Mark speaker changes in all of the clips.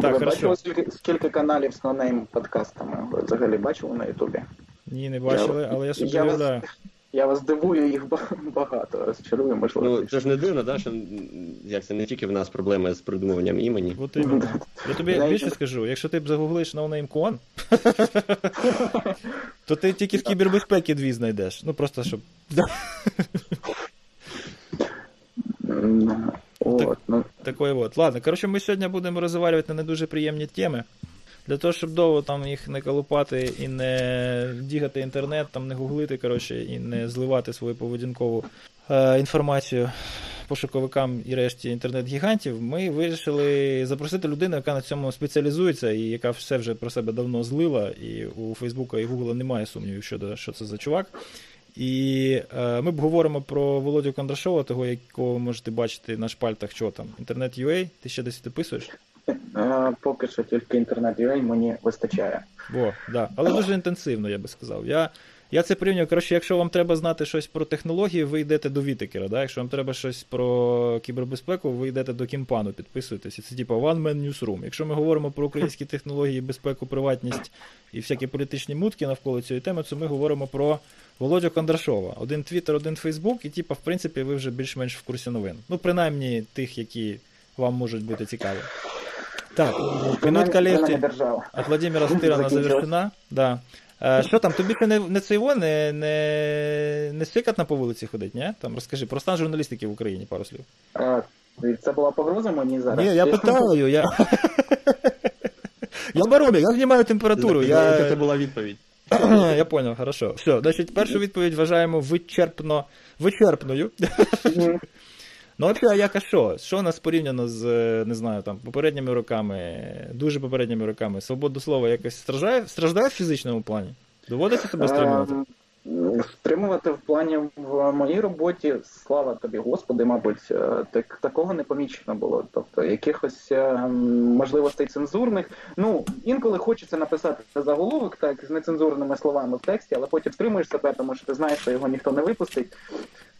Speaker 1: Так,
Speaker 2: Ви
Speaker 1: хорошо.
Speaker 2: бачили, скільки, скільки каналів з нонейм подкастами? Ви взагалі бачили на Ютубі?
Speaker 1: Ні, не бачили, але я собі
Speaker 2: Я вас-
Speaker 1: уявляю.
Speaker 2: Я вас дивую, їх ба- багато, розчарую, можливо.
Speaker 3: Ну, це ж не дивно, да, що як це не тільки в нас проблеми з придумуванням імені.
Speaker 1: От іменно. Я тобі
Speaker 2: Знаєте-
Speaker 1: більше скажу, якщо ти б загуглиш NoNameCon, то ти тільки в кібербезпеки дві знайдеш. Ну просто щоб.
Speaker 2: М, От, ну,
Speaker 1: Такої от. Ладно, коротше, ми сьогодні будемо розвалювати на не дуже приємні теми. Для того, щоб довго там їх не колупати і не дігати інтернет, там не гуглити, коротше, і не зливати свою поведінкову е, інформацію пошуковикам і решті інтернет-гігантів, ми вирішили запросити людину, яка на цьому спеціалізується і яка все вже про себе давно злила, і у Фейсбука і Гугла немає сумнівів щодо що це за чувак. І е, ми говоримо про Володю Кондрашова, того, якого ви можете бачити на шпальтах, що там, інтернет.ua, ти ще десь підписуєш?
Speaker 2: е, поки що тільки інтернет-UA мені вистачає.
Speaker 1: Во, да. Але дуже інтенсивно, я би сказав. Я, я це порівнюю. Коротше, якщо вам треба знати щось про технології, ви йдете до Вітекера. Да? Якщо вам треба щось про кібербезпеку, ви йдете до Кімпану, підписуєтесь. І це типа One Man Newsroom. Якщо ми говоримо про українські технології, безпеку, приватність і всякі політичні мутки навколо цієї теми, то ми говоримо про Володю Кондрашова. Один Твіттер, один Фейсбук, і типа, в принципі, ви вже більш-менш в курсі новин. Ну, принаймні тих, які вам можуть бути цікаві. Так, минутка легкий. От Владимира Стирана завершена. Да. Е, Що там, тобі не, не це його, не, не, не сикатно по вулиці ходить, ні? Там розкажи про стан журналістики в Україні пару слів.
Speaker 2: Е, Це була погроза мені зараз?
Speaker 1: Ні, я питаю, я. Я баромір, я знімаю температуру.
Speaker 3: Яка це була відповідь?
Speaker 1: я понял, хорошо. Все, значить, першу відповідь вважаємо вичерпно, вичерпною. Ну, взагалі, як а що? Що у нас порівняно з, е, не знаю, там, попередніми роками, дуже попередніми роками, свободу слова якось страждає, страждає в фізичному плані? Доводиться себе стримувати?
Speaker 2: Стримувати в плані в моїй роботі, слава тобі, Господи, мабуть, е, так, такого не помічено було. Тобто якихось е, можливостей цензурних. Ну, інколи хочеться написати заголовок так з нецензурними словами в тексті, але потім стримуєш себе, тому що ти знаєш, що його ніхто не випустить.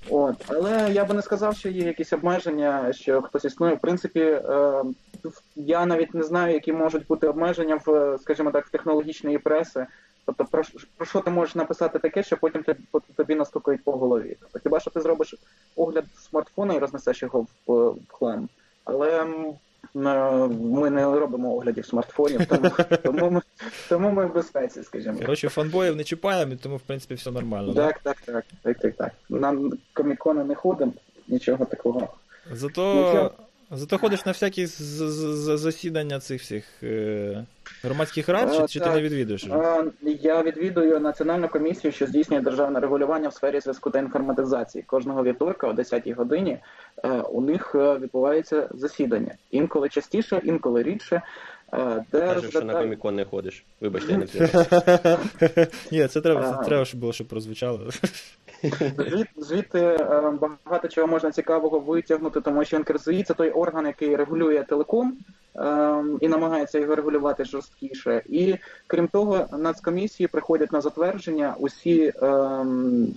Speaker 2: От, але я би не сказав, що є якісь обмеження, що хтось існує. В принципі, е, я навіть не знаю, які можуть бути обмеження в, скажімо так, в технологічної преси. Тобто, про, про що ти можеш написати таке, що потім тобі, тобі настукають по голові. Тобто, хіба що ти зробиш огляд смартфона і рознесеш його в, в хлам. Але е, ми не робимо оглядів смартфонів, тому, тому, ми, тому ми в безпеці, скажімо.
Speaker 1: Коротше, фанбоїв не чіпаємо, тому, в принципі, все нормально. Да?
Speaker 2: Так, так, так, так, так, так. На комікони не ходимо, нічого такого.
Speaker 1: Зато,
Speaker 2: Нічого.
Speaker 1: Зато ходиш на всякі засідання цих всіх е, громадських рад, чи, чи ти не відвідуєш?
Speaker 2: Я відвідую національну комісію, що здійснює державне регулювання в сфері зв'язку та інформатизації. Кожного вівторка о 10-й годині е, у них е, відбувається засідання. Інколи частіше, інколи рідше. Де
Speaker 3: Кажеш, що на комікон не ходиш. Вибачте, я не.
Speaker 1: Ні, це треба, це треба, щоб було, щоб прозвучало.
Speaker 2: Звід, звідти е, багато чого можна цікавого витягнути, тому що НКРЗІ це той орган, який регулює телеком е, і намагається його регулювати жорсткіше. І крім того, нацкомісії приходять на затвердження усі е,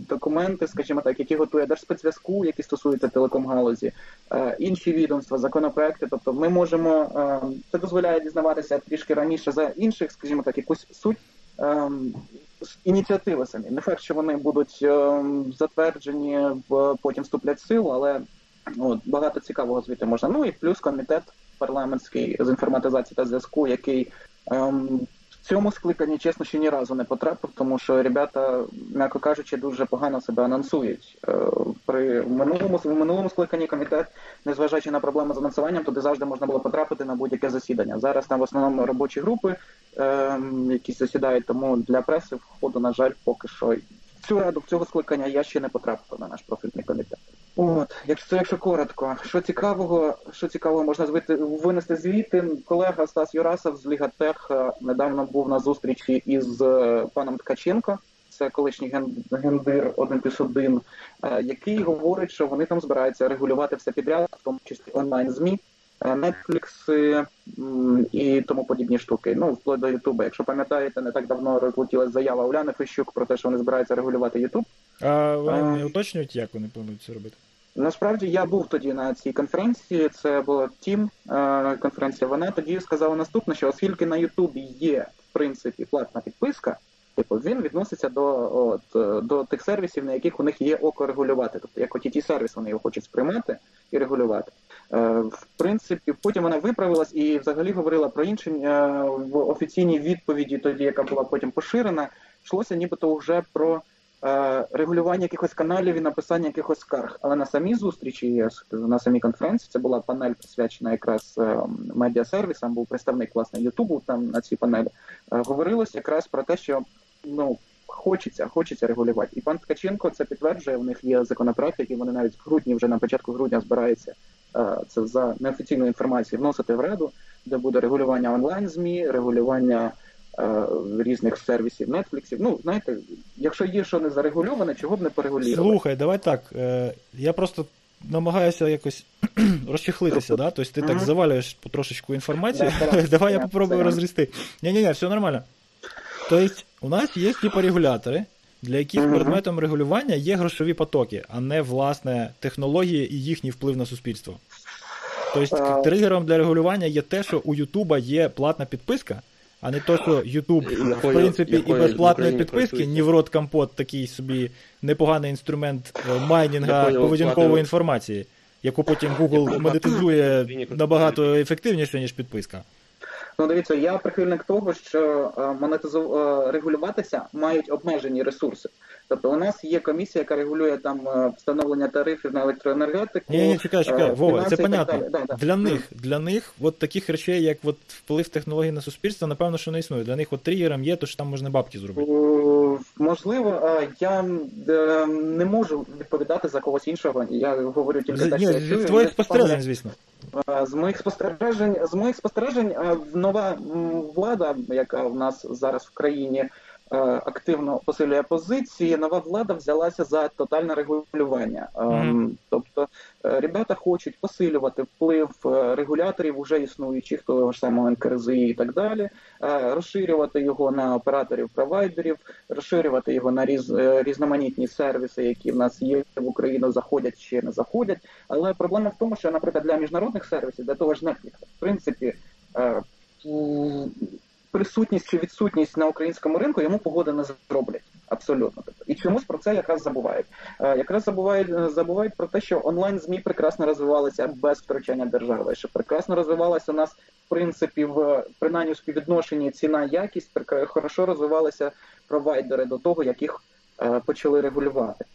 Speaker 2: документи, скажімо так, які готує Держспецзв'язку, які стосуються телеком-галузі, е, інші відомства, законопроекти. Тобто, ми можемо е, це дозволяє дізнаватися трішки раніше за інших, скажімо так, якусь суть. ем, ініціативи самі. Не факт, що вони будуть ем, затверджені, в потім вступлять в силу, але от, багато цікавого звідти можна. Ну і плюс комітет парламентський з інформатизації та зв'язку, який ем, цьому скликанні, чесно, ще ні разу не потрапив, тому що ребята, м'яко кажучи, дуже погано себе анонсують. Е, при минулому в минулому скликанні комітет, незважаючи на проблеми з анонсуванням, туди завжди можна було потрапити на будь-яке засідання. Зараз там в основному робочі групи, ем, які засідають, тому для преси входу, на жаль, поки що цю раду цього скликання я ще не потрапив на наш профільний комітет. От, якщо якщо коротко, що цікавого, що цікавого можна звити винести звідти. Колега Стас Юрасов з Ліга Тех е, недавно був на зустрічі із е, паном Ткаченко. Це колишній ген- гендир 1 плюс 1, е, який говорить, що вони там збираються регулювати все підряд, в тому числі онлайн змі, Netflix і тому подібні штуки. Ну вплоть до Ютуба. Якщо пам'ятаєте, не так давно розлетілась заява Уляни Фещук про те, що вони збираються регулювати Ютуб.
Speaker 1: А вони не уточнюють, як вони планують це робити?
Speaker 2: Насправді я був тоді на цій конференції. Це була Тім е, конференція. Вона тоді сказала наступне, що оскільки на Ютубі є в принципі платна підписка, типу він відноситься до от, е, до тих сервісів, на яких у них є око регулювати. Тобто як от ті сервіс вони його хочуть сприймати і регулювати. Е, В принципі, потім вона виправилась і взагалі говорила про інші е, в офіційній відповіді, тоді яка була потім поширена, йшлося нібито вже про. е, Регулювання якихось каналів і написання якихось скарг, але на самій зустрічі, на самій конференції, це була панель присвячена якраз медіасервісам, був представник власне Ютубу там на цій панелі. Говорилось якраз про те, що ну хочеться, хочеться регулювати. І пан Ткаченко це підтверджує. У них є законопроект, який вони навіть в грудні, вже на початку грудня збираються е, це за неофіційною інформацією вносити в раду, де буде регулювання онлайн змі, регулювання е, різних сервісів, нетфліксів. Ну знаєте, якщо є що не зарегульоване, чого б не порегулювати?
Speaker 1: Слухай, давай так. Е, я просто намагаюся якось розчехлитися, да? Тобто ти так завалюєш потрошечку інформацію.
Speaker 2: Да, да,
Speaker 1: Давай я
Speaker 2: да,
Speaker 1: попробую розрісти. Ні-ні-ні, все нормально. Тобто, у нас є типу регулятори, для яких предметом регулювання є грошові потоки, а не власне технології і їхній вплив на суспільство. Тобто, тригером для регулювання є те, що у Ютуба є платна підписка, а не то, що Ютуб, в принципі, і без платної підписки, ні в рот компот такий собі непоганий інструмент е, майнінга поведінкової інформації, яку потім Google монетизує набагато ефективніше, ніж підписка.
Speaker 2: Ну, дивіться, я прихильник того, що е, монетизу... е, регулюватися мають обмежені ресурси. Тобто у нас є комісія, яка регулює там е, встановлення тарифів на електроенергетику.
Speaker 1: Ні, ні, чекай, чекай,
Speaker 2: е,
Speaker 1: Вова, це понятно.
Speaker 2: Да, да.
Speaker 1: Для них, для них от таких речей, як от вплив технологій на суспільство, напевно, що не існує. Для них от тригером є, то що там можна бабки зробити.
Speaker 2: Е, Можливо, я не можу відповідати за когось іншого. Я говорю тільки
Speaker 1: ні,
Speaker 2: що я
Speaker 1: з твоїх спостережень, звісно.
Speaker 2: З моїх спостережень, з моїх спостережень, нова влада, яка в нас зараз в країні активно посилює позиції, нова влада взялася за тотальне регулювання. Е,
Speaker 1: Мгм.
Speaker 2: Тобто, е, ребята хочуть посилювати вплив е, регуляторів, уже існуючих, того ж самого НКРЗІ і так далі, е, розширювати його на операторів провайдерів, розширювати його на різ, е, різноманітні сервіси, які в нас є в Україну, заходять чи не заходять. Але проблема в тому, що, наприклад, для міжнародних сервісів, для того ж Netflix, в принципі, е, присутність чи відсутність на українському ринку йому погоди не зроблять. Абсолютно. Тобто, І чомусь про це якраз забувають. Е, Якраз забувають, е, забувають про те, що онлайн ЗМІ прекрасно розвивалися без втручання держави, що прекрасно розвивалася у нас в принципі в принаймні в співвідношенні ціна якість, хорошо розвивалися провайдери до того, як їх е, почали регулювати.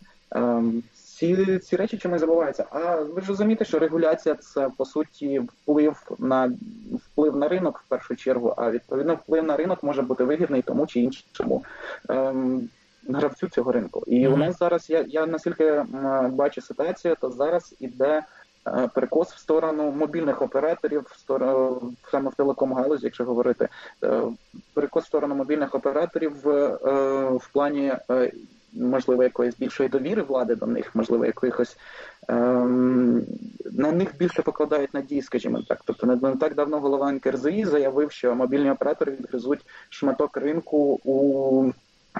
Speaker 2: Ці, ці речі чомусь забуваються. А ви ж розумієте, що регуляція це по суті вплив на вплив на ринок в першу чергу, а відповідно вплив на ринок може бути вигідний тому чи іншому ем, гравцю цього ринку. І
Speaker 1: Мгм.
Speaker 2: у нас зараз я, я наскільки бачу ситуацію, то зараз іде е, перекос в сторону мобільних операторів, в сторону саме в телеком-галузі, якщо говорити, е, перекос в сторону мобільних операторів в, е, в плані. Можливо, якоїсь більшої довіри влади до них, можливо, якихось ем, на них більше покладають надії, скажімо так. Тобто не так давно голова НКРЗІ заявив, що мобільні оператори відгризуть шматок ринку у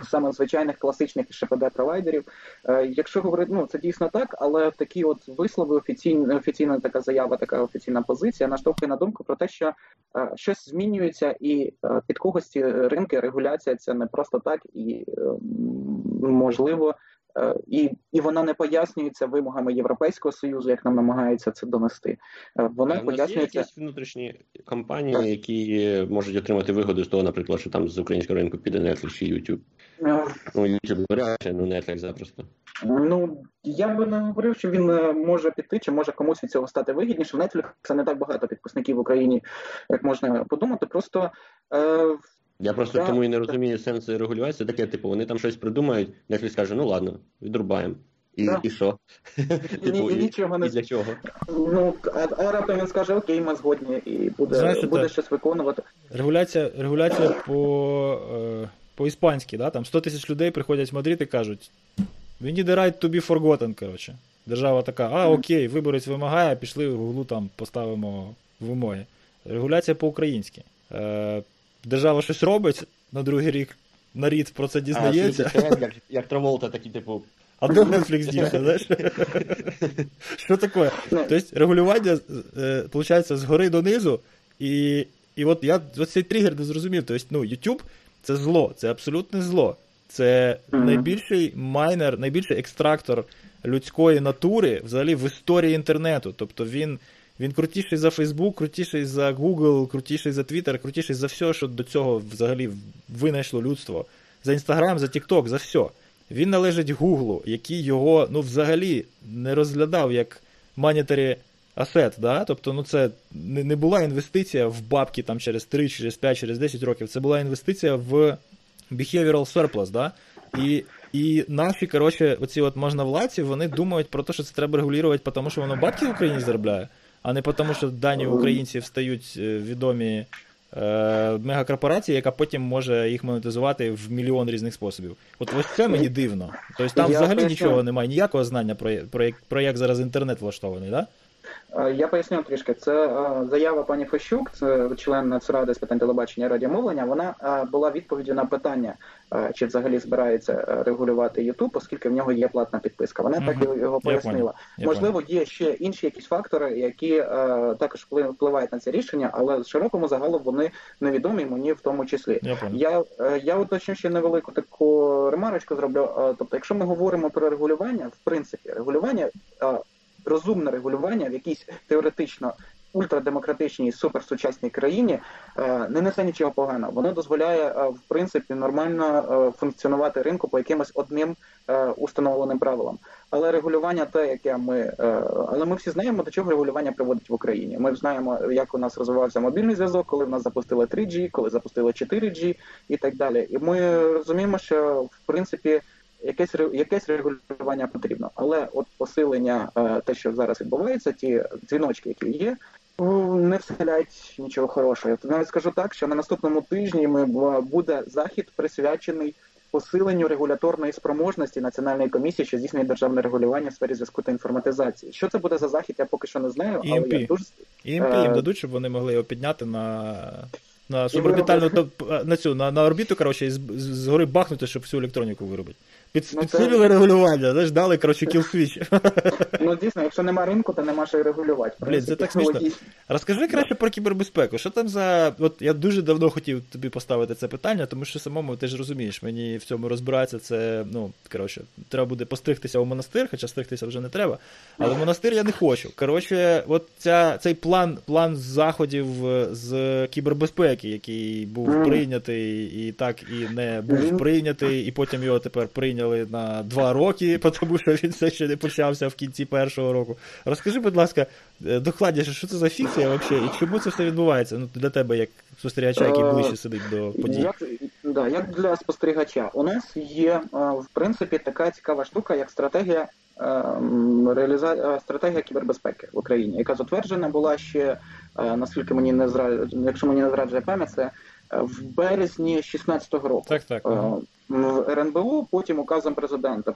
Speaker 2: саме звичайних класичних шпд провайдерів. Е, якщо говорити, ну це дійсно так, але такі от вислови офіційна офіційна така заява, така офіційна позиція наштовхує на думку про те, що е, щось змінюється, і е, під когось ці ринки регуляція це не просто так, і можливо. Е, І, і вона не пояснюється вимогами Європейського союзу, як нам намагаються це донести. Е, Вона
Speaker 3: А нас є
Speaker 2: пояснюється
Speaker 3: якісь внутрішні компанії, які можуть отримати вигоду з того, наприклад, що там з українського ринку піде Netflix чи YouTube.
Speaker 2: е,
Speaker 3: Ну, YouTube вряд чи, ну Netflix запросто.
Speaker 2: Ну я би не говорив, що він може піти, чи може комусь від цього стати вигідніше. В Netflix це не так багато підписників в Україні, як можна подумати. Просто е,
Speaker 3: Я просто
Speaker 2: Да,
Speaker 3: тому і не
Speaker 2: да.
Speaker 3: розумію сенсу регулювати. Це таке, типу, вони там щось придумають, Netflix каже, ну ладно, відрубаємо. І,
Speaker 2: Да.
Speaker 3: і що? Типу,
Speaker 2: і нічого не-
Speaker 3: і для чого?
Speaker 2: ну а, а раптом він скаже, окей, ми згодні, і буде,
Speaker 1: Знаєш,
Speaker 2: буде щось виконувати.
Speaker 1: Регуляція, регуляція по, е, по-іспанськи, да? там 100 тисяч людей приходять в Мадрид і кажуть: We need the right to be forgotten, коротше. Держава така, а окей, виборець вимагає, пішли в гуглу там поставимо вимоги. Регуляція по-українськи. Е, держава щось робить на другий рік, нарід про це дізнається.
Speaker 3: представляєш, як, як Траволта такий, типу,
Speaker 1: А де Netflix дівся, знаєш? Що таке? Тобто регулювання, виходить, згори донизу, і і от я от цей тригер не зрозумів. Тобто, ну, YouTube це зло, це абсолютне зло. Це mm-hmm. найбільший майнер, найбільший екстрактор людської натури взагалі в історії інтернету. Тобто він він крутіший за Facebook, крутіший за Google, крутіший за Twitter, крутіший за все, що до цього взагалі винайшло людство. За Instagram, за TikTok, за все. Він належить Гуглу, який його ну, взагалі не розглядав як monetary asset, да? Тобто, ну це не була інвестиція в бабки там через 3, через 5, через 10 років. Це була інвестиція в behavioral surplus, да? І і наші, коротше, оці от можновладці, вони думають про те, що це треба регулювати, тому що воно бабки в Україні заробляє, а не тому, що дані українці стають е, відомі е, мегакорпорації, яка потім може їх монетизувати в мільйон різних способів. От ось це мені дивно. Тобто там Я взагалі нічого немає, ніякого знання про, про, про як зараз інтернет влаштований, так? Да?
Speaker 2: Е, я поясню трішки. Це е, заява пані Фощук, це член Нацради з питань телебачення і радіомовлення. Вона е, була відповіддю на питання, чи взагалі збирається регулювати Ютуб, оскільки в нього є платна підписка. Вона так його пояснила. Я Можливо, є ще інші якісь фактори, які також впливають на це рішення, але широкому загалом вони невідомі мені в тому числі.
Speaker 1: Я
Speaker 2: я, я уточню ще невелику таку ремарочку зроблю. Тобто, якщо ми говоримо про регулювання, в принципі, регулювання розумне регулювання в якійсь теоретично ультрадемократичній суперсучасній країні е, не несе нічого поганого. Воно дозволяє е, в принципі нормально е, функціонувати ринку по якимось одним установленим правилам. Але регулювання, те, яке ми але ми всі знаємо, до чого регулювання приводить в Україні. Ми знаємо, як у нас розвивався мобільний зв'язок, коли в нас запустили 3G, коли запустили 4G і так далі. І ми розуміємо, що в принципі якесь якесь регулювання потрібно. Але от посилення, е, те, що зараз відбувається, ті дзвіночки, які є, не вселяють нічого хорошого. Я навіть скажу так, що на наступному тижні ми буде захід присвячений. Посиленню регуляторної спроможності національної комісії, що здійснює державне регулювання в сфері зв'язку та інформатизації. Що це буде за захід? Я поки що не знаю.
Speaker 1: Але
Speaker 2: я дуже...
Speaker 1: ІМП їм дадуть, щоб вони могли його підняти на на суборбітальну на цю на, на орбіту, коротше, і згори бахнути, щоб всю електроніку виробити. Під, ну, підсилили це... регулювання, знаєш, дали, коротше, кілсвіч.
Speaker 2: Ну, дійсно, якщо нема ринку, то нема що і регулювати.
Speaker 1: Блін, це так смішно. Розкажи краще про кібербезпеку. Що там за. От я дуже давно хотів тобі поставити це питання, тому що самому ти ж розумієш, мені в цьому розбиратися це, ну, коротше, треба буде постригтися у монастир, хоча стригтися вже не треба. Але в монастир я не хочу. Коротше, от ця, цей план план заходів з кібербезпеки, який був прийнятий і так і не був прийнятий, і потім його тепер прийняли прийняли на два роки, тому що він все ще не почався в кінці першого року. Розкажи, будь ласка, е, докладніше, що це за фікція взагалі, і чому це все відбувається? Ну, Для тебе, як спостерігача, який е, ближче сидить до подій.
Speaker 2: Як, да, як для спостерігача, у нас є, е, в принципі, така цікава штука, як стратегія. Реаліза... стратегія кібербезпеки в Україні, яка затверджена була ще наскільки мені не зраджує, якщо мені не зраджує пам'ять, це в березні 2016 року.
Speaker 1: Так, так
Speaker 2: РНБО, потім указом президента.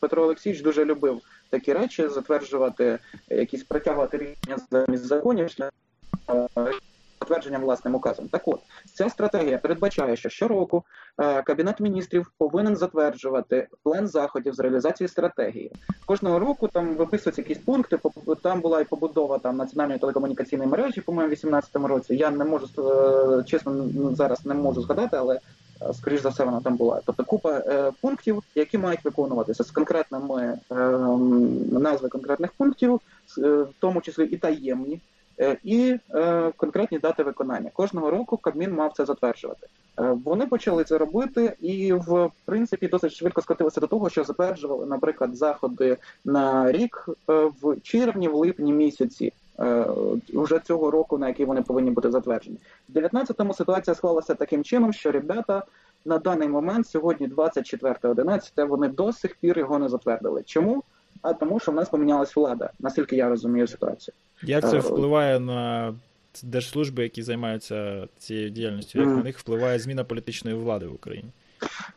Speaker 2: Петро Олексійович дуже любив такі речі затверджувати, якісь притягувати рішення замість законів затвердженням власним указом. Так от ця стратегія передбачає, що щороку е, кабінет міністрів повинен затверджувати план заходів з реалізації стратегії. Кожного року там виписуються якісь пункти. там була і побудова там національної телекомунікаційної мережі, по моєму 18 році. Я не можу е, чесно зараз не можу згадати, але Е, скоріш за все, вона там була. Тобто купа е, пунктів, які мають виконуватися з конкретними е, назви конкретних пунктів, е, в тому числі і таємні, е, і е, конкретні дати виконання. Кожного року Кабмін мав це затверджувати. Вони почали це робити, і в принципі досить швидко скотилися до того, що затверджували, наприклад, заходи на рік в червні, в липні місяці. Уже цього року, на який вони повинні бути затверджені, в 19-му ситуація склалася таким чином, що ребята на даний момент, сьогодні, 24.11, вони до сих пір його не затвердили. Чому? А тому, що в нас помінялась влада, наскільки я розумію ситуацію.
Speaker 1: Як це впливає на держслужби, які займаються цією діяльністю? Як mm. на них впливає зміна політичної влади в Україні?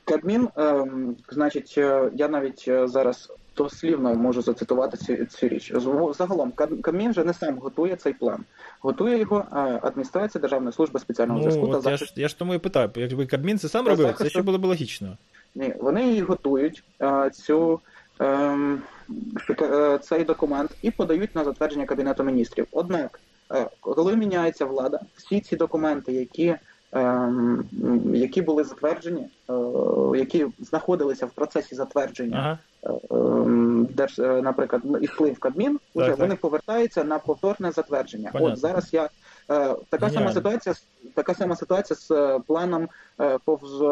Speaker 2: Кабмін, е, значить, е, я навіть е, зараз дослівно можу зацитувати цю, цю річ. Загалом Кабмін вже не сам готує цей план, готує його адміністрація Державної служби спеціального ну, зв'язку.
Speaker 1: та захист... Я ж я ж тому і питаю, якби Кабмін це сам робив, захисту... це ще було б логічно.
Speaker 2: Ні, вони її готують цю ем, е, цей документ і подають на затвердження Кабінету міністрів. Однак, е, коли міняється влада, всі ці документи, які які були затверджені, е, які знаходилися в процесі затвердження,
Speaker 1: Ага.
Speaker 2: ем, держ, е, наприклад, і вплив Кабмін, уже
Speaker 1: так.
Speaker 2: вони повертаються на повторне затвердження.
Speaker 1: Понятно.
Speaker 2: От зараз я така сама ситуація така сама ситуація з е, планом е, повз е,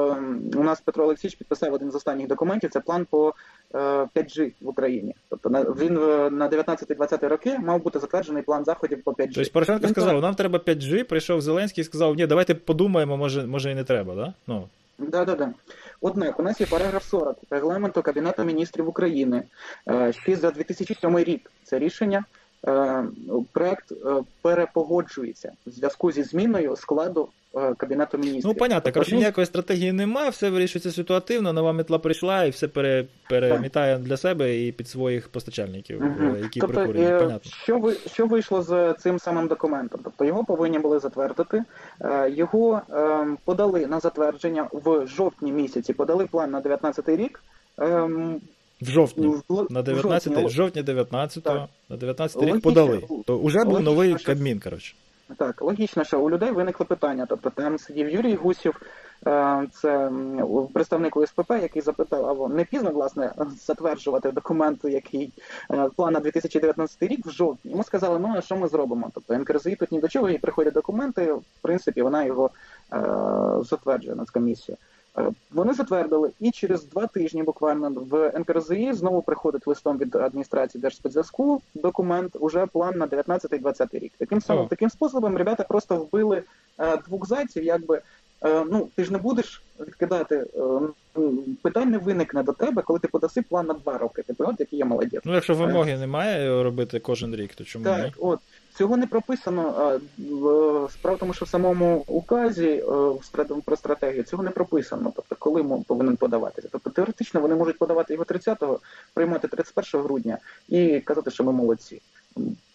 Speaker 2: у нас Петро Олексійович підписав один з останніх документів. Це план по е, 5G в Україні. Тобто він е, на 19-20 роки мав бути затверджений план заходів по 5G.
Speaker 1: Тобто Порошенко
Speaker 2: Він
Speaker 1: сказав, нам треба 5G, прийшов Зеленський і сказав, ні, давайте подумаємо, може, може і не треба, да? Ну,
Speaker 2: Да, да, да. Однак у нас є параграф 40 регламенту Кабінету міністрів України е, ще за 2007 рік. Це рішення. Е, Проект е, перепогоджується в зв'язку зі зміною складу е, Кабінету міністрів.
Speaker 1: ну понятно,
Speaker 2: Тобто
Speaker 1: коротше, ніякої стратегії немає, все вирішується ситуативно, нова метла прийшла і все пере, перемітає для себе і під своїх постачальників, е, які
Speaker 2: тобто,
Speaker 1: понятно.
Speaker 2: що ви що вийшло з цим самим документом? Тобто його повинні були затвердити. Його е, подали на затвердження в жовтні місяці. Подали план на 19 рік.
Speaker 1: В жовтні.
Speaker 2: в-
Speaker 1: На 19,
Speaker 2: жовтні.
Speaker 1: жовтні 19-го,
Speaker 2: Так.
Speaker 1: на 19 рік подали. То вже був новий
Speaker 2: що-
Speaker 1: Кабмін, коротше.
Speaker 2: Так, логічно, що у людей виникли питання. Тобто там сидів Юрій Гусів, е, це представник УСПП, який запитав, або не пізно власне затверджувати документ, який е, план на 2019 рік в жовтні. Йому сказали, ну а що ми зробимо? Тобто НКРЗІ тут ні до чого, і приходять документи. В принципі, вона його е, затверджує Нацкомісія. Е, Вони затвердили, і через два тижні буквально в НКРЗІ знову приходить листом від адміністрації Держспецзв'язку документ, уже план на 19-20 рік. Таким самим таким способом ребята просто вбили е, двох зайців, якби. е, Ну, ти ж не будеш відкидати е, м, питань не виникне до тебе, коли ти подаси план на два роки. Типу, от який я молодець.
Speaker 1: Ну, якщо вимоги немає робити кожен рік, то чому
Speaker 2: Так,
Speaker 1: ні?
Speaker 2: от цього не прописано. Справа в тому, що в самому указі е, про стратегію цього не прописано. Тобто, коли повинен подаватися. Тобто теоретично вони можуть подавати його 30-го, приймати 31 грудня і казати, що ми молодці.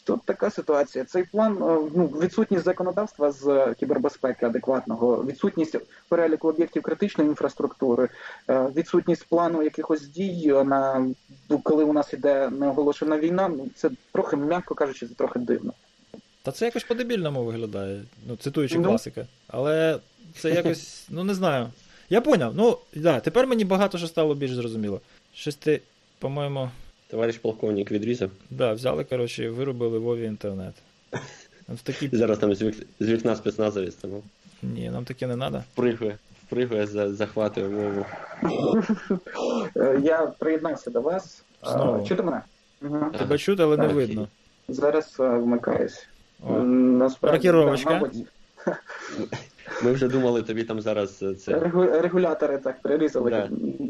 Speaker 2: Тут така ситуація. Цей план, е, ну відсутність законодавства з кібербезпеки адекватного, відсутність переліку об'єктів критичної інфраструктури, е, відсутність плану якихось дій на коли у нас іде неоголошена війна. Ну це трохи, м'яко кажучи, це трохи дивно.
Speaker 1: Та це якось по-дебільному виглядає, ну, цитуючи
Speaker 2: Ну.
Speaker 1: класика. Але це якось, ну не знаю. Я поняв. Ну, да, тепер мені багато що стало більш зрозуміло. Щось ти, по-моєму,
Speaker 3: Товариш полковник відрізав.
Speaker 1: да, взяли, коротше, і виробили Вові інтернет. В такі...
Speaker 3: Зараз там з вік- з вікна спецназовець там
Speaker 1: Ні, нам таке не треба.
Speaker 3: впригує, впригує, за- захватує мову.
Speaker 2: Е, Я приєднався до вас.
Speaker 1: Знову.
Speaker 2: Чути мене? Угу.
Speaker 1: Тебе чути, але не видно.
Speaker 2: Зараз е, вмикаюсь. Насправді,
Speaker 1: Рокіровочка.
Speaker 2: так, мабуть,
Speaker 3: Ми вже думали, тобі там зараз е, це.
Speaker 2: регулятори так прирізали
Speaker 3: Да.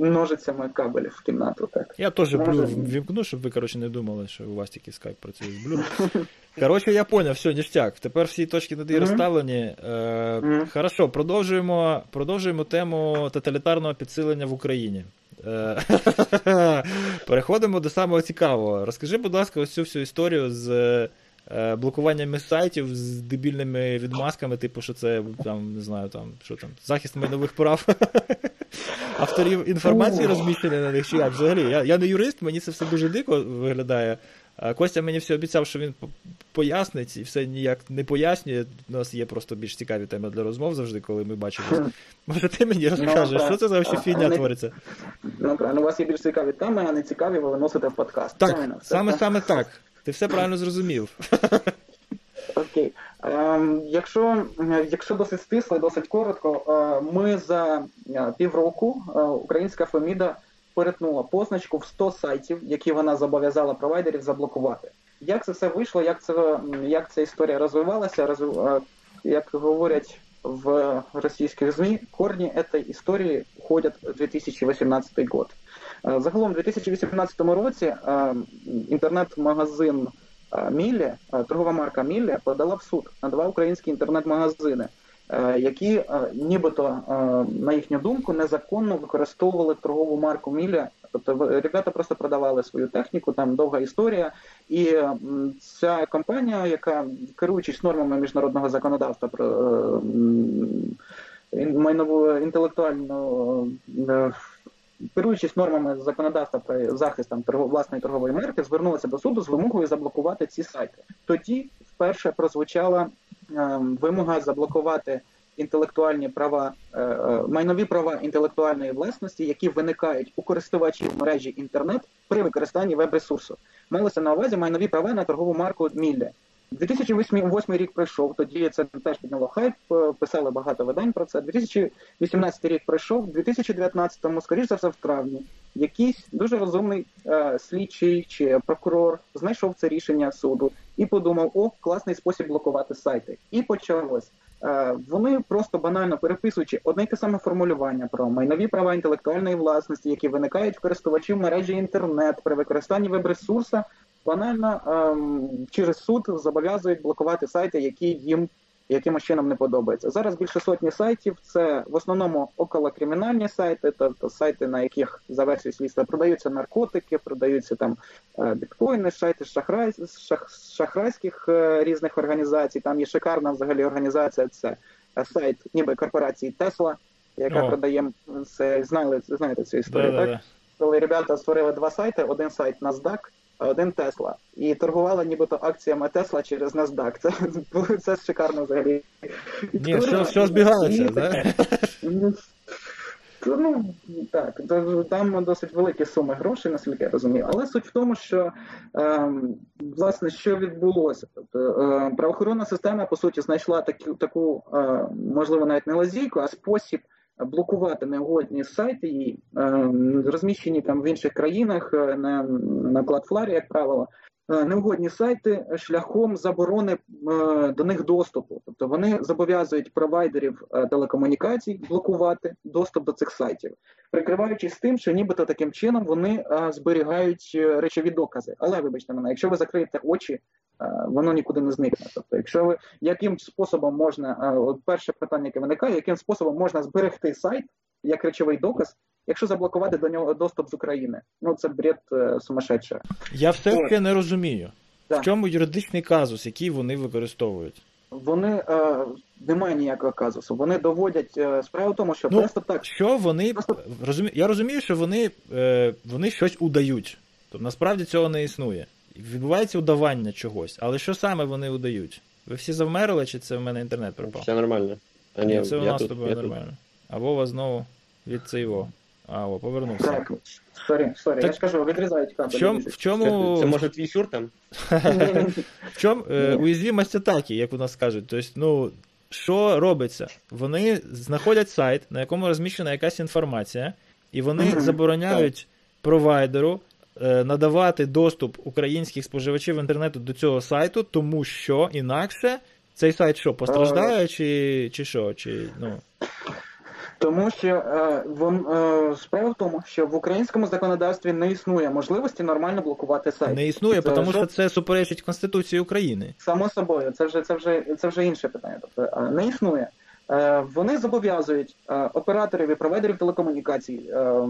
Speaker 2: ножицями кабелів в кімнату. Так.
Speaker 1: Я теж блюр вімкну, щоб ви, коротше, не думали, що у вас тільки скайп працює з блюр. Коротше, я поняв, все, ніштяк. Тепер всі точки над «і»
Speaker 2: Мгм.
Speaker 1: розставлені. Е,
Speaker 2: Мгм.
Speaker 1: Хорошо, продовжуємо, продовжуємо тему тоталітарного підсилення в Україні. Е, Переходимо до самого цікавого. Розкажи, будь ласка, ось цю всю історію з е, блокуванням сайтів з дебільними відмазками, типу, що це там, не знаю, там, що там, захист майнових прав авторів інформації розміщені на них, чи як взагалі. Я, я не юрист, мені це все дуже дико виглядає. Костя мені все обіцяв, що він пояснить і все ніяк не пояснює. У нас є просто більш цікаві теми для розмов завжди, коли ми бачимося. Може, ти мені розкажеш,
Speaker 2: так.
Speaker 1: що це за вообще фігня твориться?
Speaker 2: Ну, правильно, у вас є більш цікаві теми, а не цікаві ви виносите в подкаст.
Speaker 1: Так,
Speaker 2: Правильно? Все
Speaker 1: саме
Speaker 2: так.
Speaker 1: Ти все правильно зрозумів.
Speaker 2: Окей. Ем, якщо, якщо досить стисло, і досить коротко, е, ми за е, півроку е, українська Феміда перетнула позначку в 100 сайтів, які вона зобов'язала провайдерів заблокувати. Як це все вийшло? Як це як ця історія розвивалася? Розв- Як говорять в російських ЗМІ, корні цієї історії уходять в 2018 год. Е, Загалом, у 2018 році е, інтернет-магазин е, Міллі, е, торгова марка Міллі подала в суд на два українські інтернет-магазини, які нібито, на їхню думку, незаконно використовували торгову марку Міллі. Тобто ребята просто продавали свою техніку, там довга історія. І ця компанія, яка керуючись нормами міжнародного законодавства про майнову інтелектуальну керуючись нормами законодавства про захист там торгов, власної торгової марки, звернулися до суду з вимогою заблокувати ці сайти. Тоді вперше прозвучала е, вимога заблокувати інтелектуальні права, е, е, майнові права інтелектуальної власності, які виникають у користувачів мережі інтернет при використанні веб-ресурсу. Малося на увазі майнові права на торгову марку Мілля. 2008 рік пройшов, тоді це теж підняло хайп, е, писали багато видань про це. 2018 рік пройшов, 2019-му, скоріш за все, в травні, якийсь дуже розумний е, слідчий чи прокурор знайшов це рішення суду і подумав: о, класний спосіб блокувати сайти. І почалось. Е, вони просто банально переписуючи одне й те саме формулювання про майнові права інтелектуальної власності, які виникають в користувачів мережі інтернет при використанні веб-ресурса, банально ем, через суд зобов'язують блокувати сайти, які їм якимось чином не подобаються. Зараз більше сотні сайтів. Це в основному околокримінальні сайти, тобто сайти, на яких за версією слідства продаються наркотики, продаються там е, біткоїни, сайти шахрай, шах, шахрайських е, різних організацій. Там є шикарна взагалі організація. Це е, сайт, ніби корпорації Тесла, яка
Speaker 1: О.
Speaker 2: продає це. Знали, знаєте цю історію, так?
Speaker 1: Да-да-да.
Speaker 2: коли ребята створили два сайти: один сайт NASDAQ, один Тесла. І торгувала нібито акціями Тесла через NASDAQ. Це, це шикарно взагалі.
Speaker 1: Ні, все, все збігалося, да?
Speaker 2: Ну, так, там досить великі суми грошей, наскільки я розумію. Але суть в тому, що ем, власне що відбулося. Тобто е, правоохоронна система, по суті, знайшла таку, таку е, можливо, навіть не лазійку, а спосіб блокувати неугодні сайти, і, е, розміщені там в інших країнах е, на, на Cloudflare, як правило. е, Неугодні сайти шляхом заборони до них доступу, тобто вони зобов'язують провайдерів телекомунікацій блокувати доступ до цих сайтів, прикриваючись тим, що нібито таким чином вони зберігають речові докази. Але вибачте мене, якщо ви закриєте очі, воно нікуди не зникне. Тобто, якщо ви яким способом можна, е, от перше питання, яке виникає, яким способом можна зберегти сайт як речовий доказ, якщо заблокувати до нього доступ з України? Ну це бред е, сумасшедший.
Speaker 1: Я все ще не розумію.
Speaker 2: Да.
Speaker 1: В чому юридичний казус, який вони використовують?
Speaker 2: Вони е, немає ніякого казусу. Вони доводять е, справа в тому, що
Speaker 1: Ну,
Speaker 2: просто так
Speaker 1: Що вони
Speaker 2: Просто-
Speaker 1: розумі... Я розумію, що вони, е, вони щось удають. Тобто насправді цього не існує. Відбувається удавання чогось, але що саме вони удають? Ви всі завмерли, чи це в мене інтернет пропав?
Speaker 3: Все нормально. А
Speaker 1: Ні, це у нас з
Speaker 3: тут,
Speaker 1: тобою нормально. А Вова знову від цейво. А, о, повернувся.
Speaker 2: так. Sorry, sorry,
Speaker 1: Так-
Speaker 2: я ж кажу, відрізають
Speaker 1: В чому, в
Speaker 3: Це,
Speaker 1: чому,
Speaker 3: це може твій сюр там?
Speaker 1: в чому е, уязвимость атаки, як у нас кажуть? Тобто, ну, що робиться? Вони знаходять сайт, на якому розміщена якась інформація, і вони забороняють провайдеру надавати доступ українських споживачів інтернету до цього сайту, тому що інакше цей сайт що, постраждає, чи, чи що? Чи, ну,
Speaker 2: Тому що е, вон, е, справа в тому, що в українському законодавстві не існує можливості нормально блокувати сайт.
Speaker 1: не існує,
Speaker 2: Це
Speaker 1: тому
Speaker 2: що-
Speaker 1: що це суперечить Конституції України.
Speaker 2: Само собою, це вже це вже це вже інше питання. Тобто е, не існує. Е, Вони зобов'язують е, операторів і провайдерів телекомунікацій е,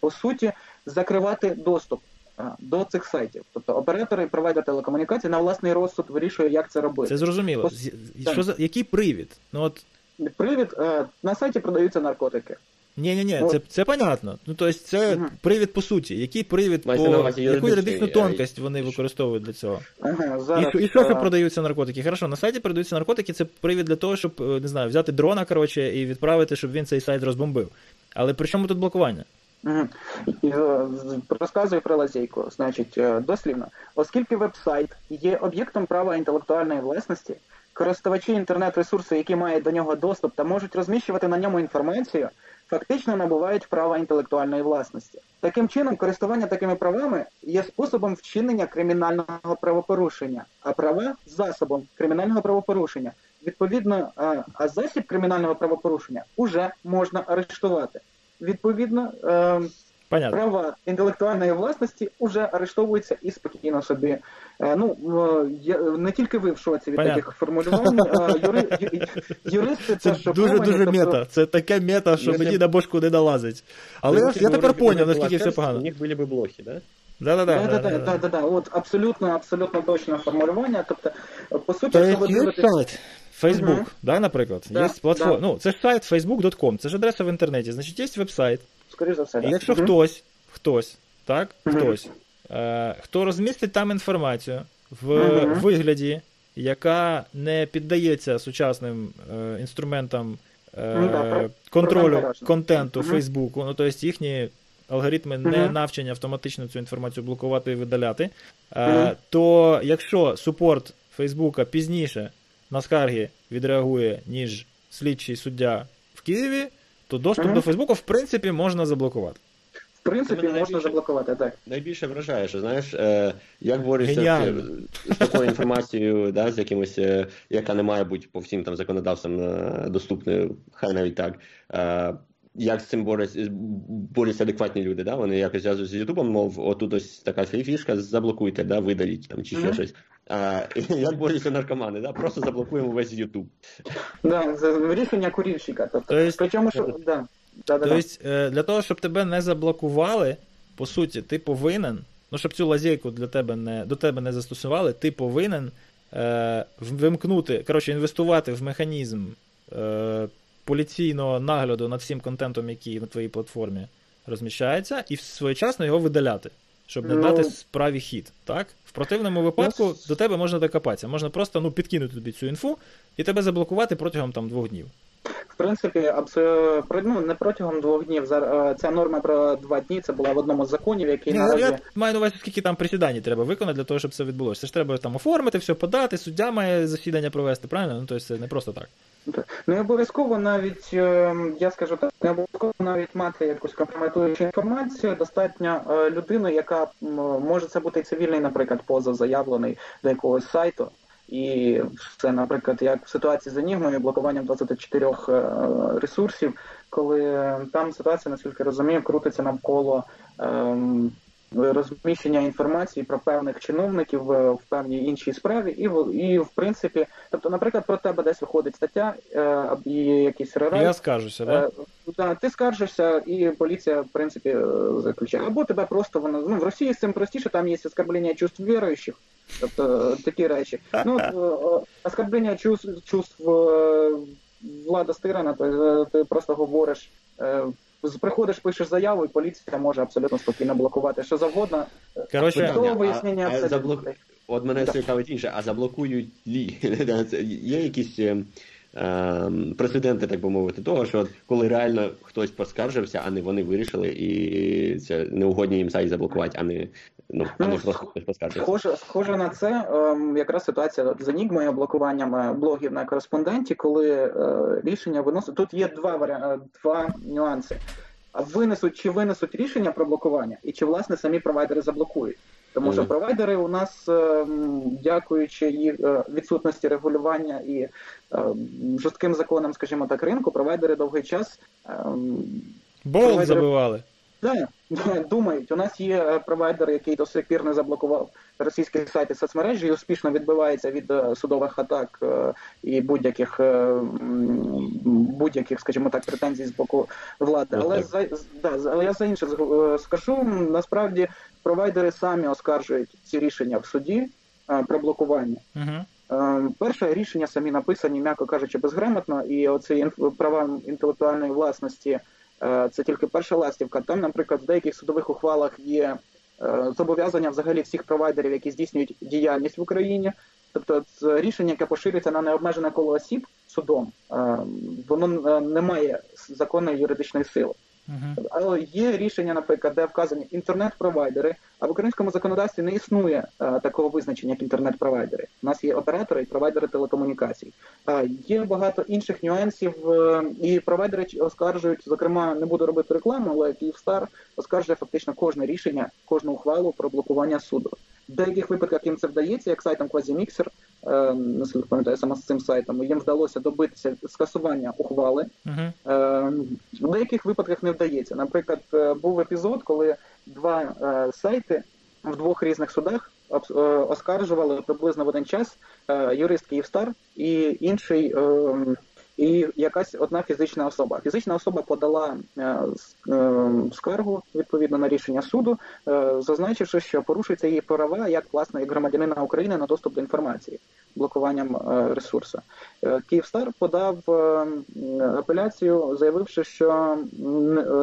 Speaker 2: по суті закривати доступ е, до цих сайтів. Тобто оператори і провайдер телекомунікацій на власний розсуд вирішує, як це робити.
Speaker 1: Це зрозуміло.
Speaker 2: Пос-
Speaker 1: Що за який привід? Ну от
Speaker 2: Привід е, на сайті продаються наркотики.
Speaker 1: ні, ні, ні,
Speaker 2: Ну,
Speaker 1: це, це понятно. Ну тобто це
Speaker 2: Мгм.
Speaker 1: привід по суті. Який привід по яку юридичну тонкость вони використовують для цього?
Speaker 2: Ага,
Speaker 1: І,
Speaker 2: зараз,
Speaker 1: що- і що, що
Speaker 2: е,
Speaker 1: продаються наркотики? Хорошо, на сайті продаються наркотики, це привід для того, щоб не знаю, взяти дрона коротше, і відправити, щоб він цей сайт розбомбив. Але при чому тут блокування?
Speaker 2: Е, Розказую про лазейку. Значить, е, дослівно, оскільки веб-сайт є об'єктом права інтелектуальної власності, користувачі інтернет-ресурсу, які мають до нього доступ та можуть розміщувати на ньому інформацію, фактично набувають права інтелектуальної власності. Таким чином, користування такими правами є способом вчинення кримінального правопорушення, а права засобом кримінального правопорушення. Відповідно, е, а засіб кримінального правопорушення уже можна арештувати Відповідно, е,
Speaker 1: Понятно.
Speaker 2: права інтелектуальної власності вже арештовуються і спокійно собі. Е, Ну е, я не тільки ви в шоці від
Speaker 1: Понятно.
Speaker 2: таких формулювань. а Юри, ю- юристи
Speaker 1: Це
Speaker 2: теж
Speaker 1: дуже
Speaker 2: шоковані,
Speaker 1: дуже
Speaker 2: тобто-
Speaker 1: мета. Це таке мета, що
Speaker 3: Якщо-
Speaker 1: мені на бошку не долазить. Але я,
Speaker 3: Если
Speaker 1: я
Speaker 3: бы
Speaker 1: тепер
Speaker 3: вроде бы
Speaker 1: поняв,
Speaker 3: была
Speaker 1: наскільки все
Speaker 3: шерсть,
Speaker 1: погано.
Speaker 3: У них были бы блохи, да?
Speaker 1: Да-да-да.
Speaker 2: Да, да, да,
Speaker 1: да-да-да.
Speaker 2: да, да, да. От абсолютно, абсолютно точне формулювання. Тобто, по суті,
Speaker 1: То
Speaker 2: якщо ви
Speaker 1: є
Speaker 2: дивитесь,
Speaker 1: сайт Facebook,
Speaker 2: Мгм.
Speaker 1: да, наприклад,
Speaker 2: Да,
Speaker 1: є платформа.
Speaker 2: да.
Speaker 1: Ну, це ж сайт facebook.com, це ж адреса в інтернеті. Значить, є веб-сайт,
Speaker 2: Скоріше за все.
Speaker 1: І якщо
Speaker 2: Мгм.
Speaker 1: хтось, хтось, так,
Speaker 2: Мгм.
Speaker 1: хтось, е, хто розмістить там інформацію в вигляді, яка не піддається сучасним е, інструментам е,
Speaker 2: Ну,
Speaker 1: контролю контенту. Фейсбуку, ну тобто їхні алгоритми не навчені автоматично цю інформацію блокувати і видаляти, е,
Speaker 2: Мгм.
Speaker 1: то якщо супорт Фейсбука пізніше на скарги відреагує, ніж слідчий суддя в Києві, то доступ
Speaker 2: Мгм.
Speaker 1: до Фейсбуку, в принципі можна заблокувати.
Speaker 2: В принципі, можна
Speaker 3: найбільше-
Speaker 2: заблокувати, так.
Speaker 3: Найбільше вражає, що знаєш, е, як борються з, з такою інформацією, да, з якимось, е, яка не має бути по всім там законодавцям е, доступною, хай навіть так. Як з цим борються, борються адекватні люди, да? Вони якось зв'язуються з Ютубом, мов, отут ось така фішка, заблокуйте, да, видаліть там чи ще
Speaker 2: Мгм.
Speaker 3: щось. А, як борються наркомани, да? Просто заблокуємо весь Ютуб.
Speaker 2: Да, рішення курільщика. Тобто,
Speaker 1: То есть-
Speaker 2: причому, що да. Да, да, да.
Speaker 1: Тобто, для того, щоб тебе не заблокували, по суті, ти повинен, ну щоб цю лазейку для тебе не, до тебе не застосували, ти повинен е, вимкнути, коротше, інвестувати в механізм е, поліційного нагляду над всім контентом, який на твоїй платформі розміщається, і своєчасно його видаляти. Щоб не
Speaker 2: Ну,
Speaker 1: дати справі хід, так? В противному випадку
Speaker 2: Ну,
Speaker 1: до тебе можна докопатися. Можна просто ну, підкинути тобі цю інфу і тебе заблокувати протягом там двох днів.
Speaker 2: В принципі, абсо... ну, не протягом двох днів. Е, Ця норма про два дні це була в одному з законів, який
Speaker 1: Ні,
Speaker 2: наразі.
Speaker 1: Я маю на увазі, скільки там присідань треба виконати для того, щоб це відбулося. Це ж треба там оформити, все подати, суддя має засідання провести, правильно? Ну, тобто це не просто так.
Speaker 2: Не обов'язково навіть, е, я скажу так, не обов'язково навіть мати якусь компрометуючу інформацію. Достатньо е, людини, яка може це бути цивільний, наприклад, позов заявлений до якогось сайту. І це, наприклад, як в ситуації з Енігмою, блокуванням 24 е, ресурсів, коли там ситуація, наскільки розумію, крутиться навколо ем, розміщення інформації про певних чиновників е, в певній іншій справі, і в і в принципі, тобто, наприклад, про тебе десь виходить стаття е, і якийсь рерайт,
Speaker 1: Я скажуся, да?
Speaker 2: Е, да, ти скаржишся, і поліція, в принципі, заключає. Або тебе просто воно ну в Росії з цим простіше, там є оскорблення чувств віруючих, тобто такі речі. Ну от, оскорблення чувств, чувств влада стирана, то ти просто говориш. Приходиш, пишеш заяву, і поліція може абсолютно спокійно блокувати що завгодно.
Speaker 1: Коротше,
Speaker 3: а-
Speaker 2: вияснення
Speaker 3: а
Speaker 2: абсолютно.
Speaker 3: заблок- От мене
Speaker 2: Да.
Speaker 3: цікавить інше, а заблокують лі? Є якісь е, е, прецеденти, так би мовити, того, що от коли реально хтось поскаржився, а не вони вирішили, і це неугодні їм сайт заблокувати, а не, ну,
Speaker 2: Ну,
Speaker 3: просто хтось.
Speaker 2: Схоже, схоже на це ем, якраз ситуація з Енігмою, блокуванням е, блогів на кореспонденті, коли е, рішення виносить. Тут є два варіанти, два нюанси. Винесуть чи винесуть рішення про блокування, і чи власне самі провайдери заблокують. Тому що
Speaker 3: Мгм.
Speaker 2: провайдери у нас, ем, дякуючи їх е, відсутності регулювання і ем, жорстким законам, скажімо так, ринку, провайдери довгий час
Speaker 1: болт
Speaker 2: провайдери-
Speaker 1: забивали.
Speaker 2: Да, думають. У нас є е, провайдер, який до сих пір не заблокував російські сайти соцмережі і успішно відбивається від е, судових атак е, і будь-яких будь-яких, скажімо так, претензій з боку влади.
Speaker 3: Ну,
Speaker 2: Але за да, але я за інше скажу. Насправді провайдери самі оскаржують ці рішення в суді про блокування.
Speaker 1: Угу.
Speaker 2: Перше рішення самі написані, м'яко кажучи, безграмотно, і оці права інтелектуальної власності це тільки перша ластівка. Там, наприклад, в деяких судових ухвалах є е, зобов'язання взагалі всіх провайдерів, які здійснюють діяльність в Україні. Тобто це рішення, яке поширюється на необмежене коло осіб судом, е, воно е, не має законної юридичної сили.
Speaker 1: Угу.
Speaker 2: Є рішення, наприклад, де вказані інтернет-провайдери, а в українському законодавстві не існує е, такого визначення, як інтернет-провайдери. У нас є оператори і провайдери телекомунікацій. Е, є багато інших нюансів, е, і провайдери оскаржують, зокрема, не буду робити рекламу, але Київстар оскаржує фактично кожне рішення, кожну ухвалу про блокування суду. В деяких випадках їм це вдається, як сайтом Quasi-Mixer, е, наскільки пам'ятаю, саме з цим сайтом, їм вдалося добитися скасування ухвали. Е, В деяких випадках не вдається. Наприклад, е, був епізод, коли два е, сайти в двох різних судах е, оскаржували приблизно в один час юрист Київстар і інший е, і якась одна фізична особа. Фізична особа подала е, е, скаргу відповідно на рішення суду, е, зазначивши, що порушується її права як власне як громадянина України на доступ до інформації блокуванням ресурсу. Київстар подав апеляцію, заявивши, що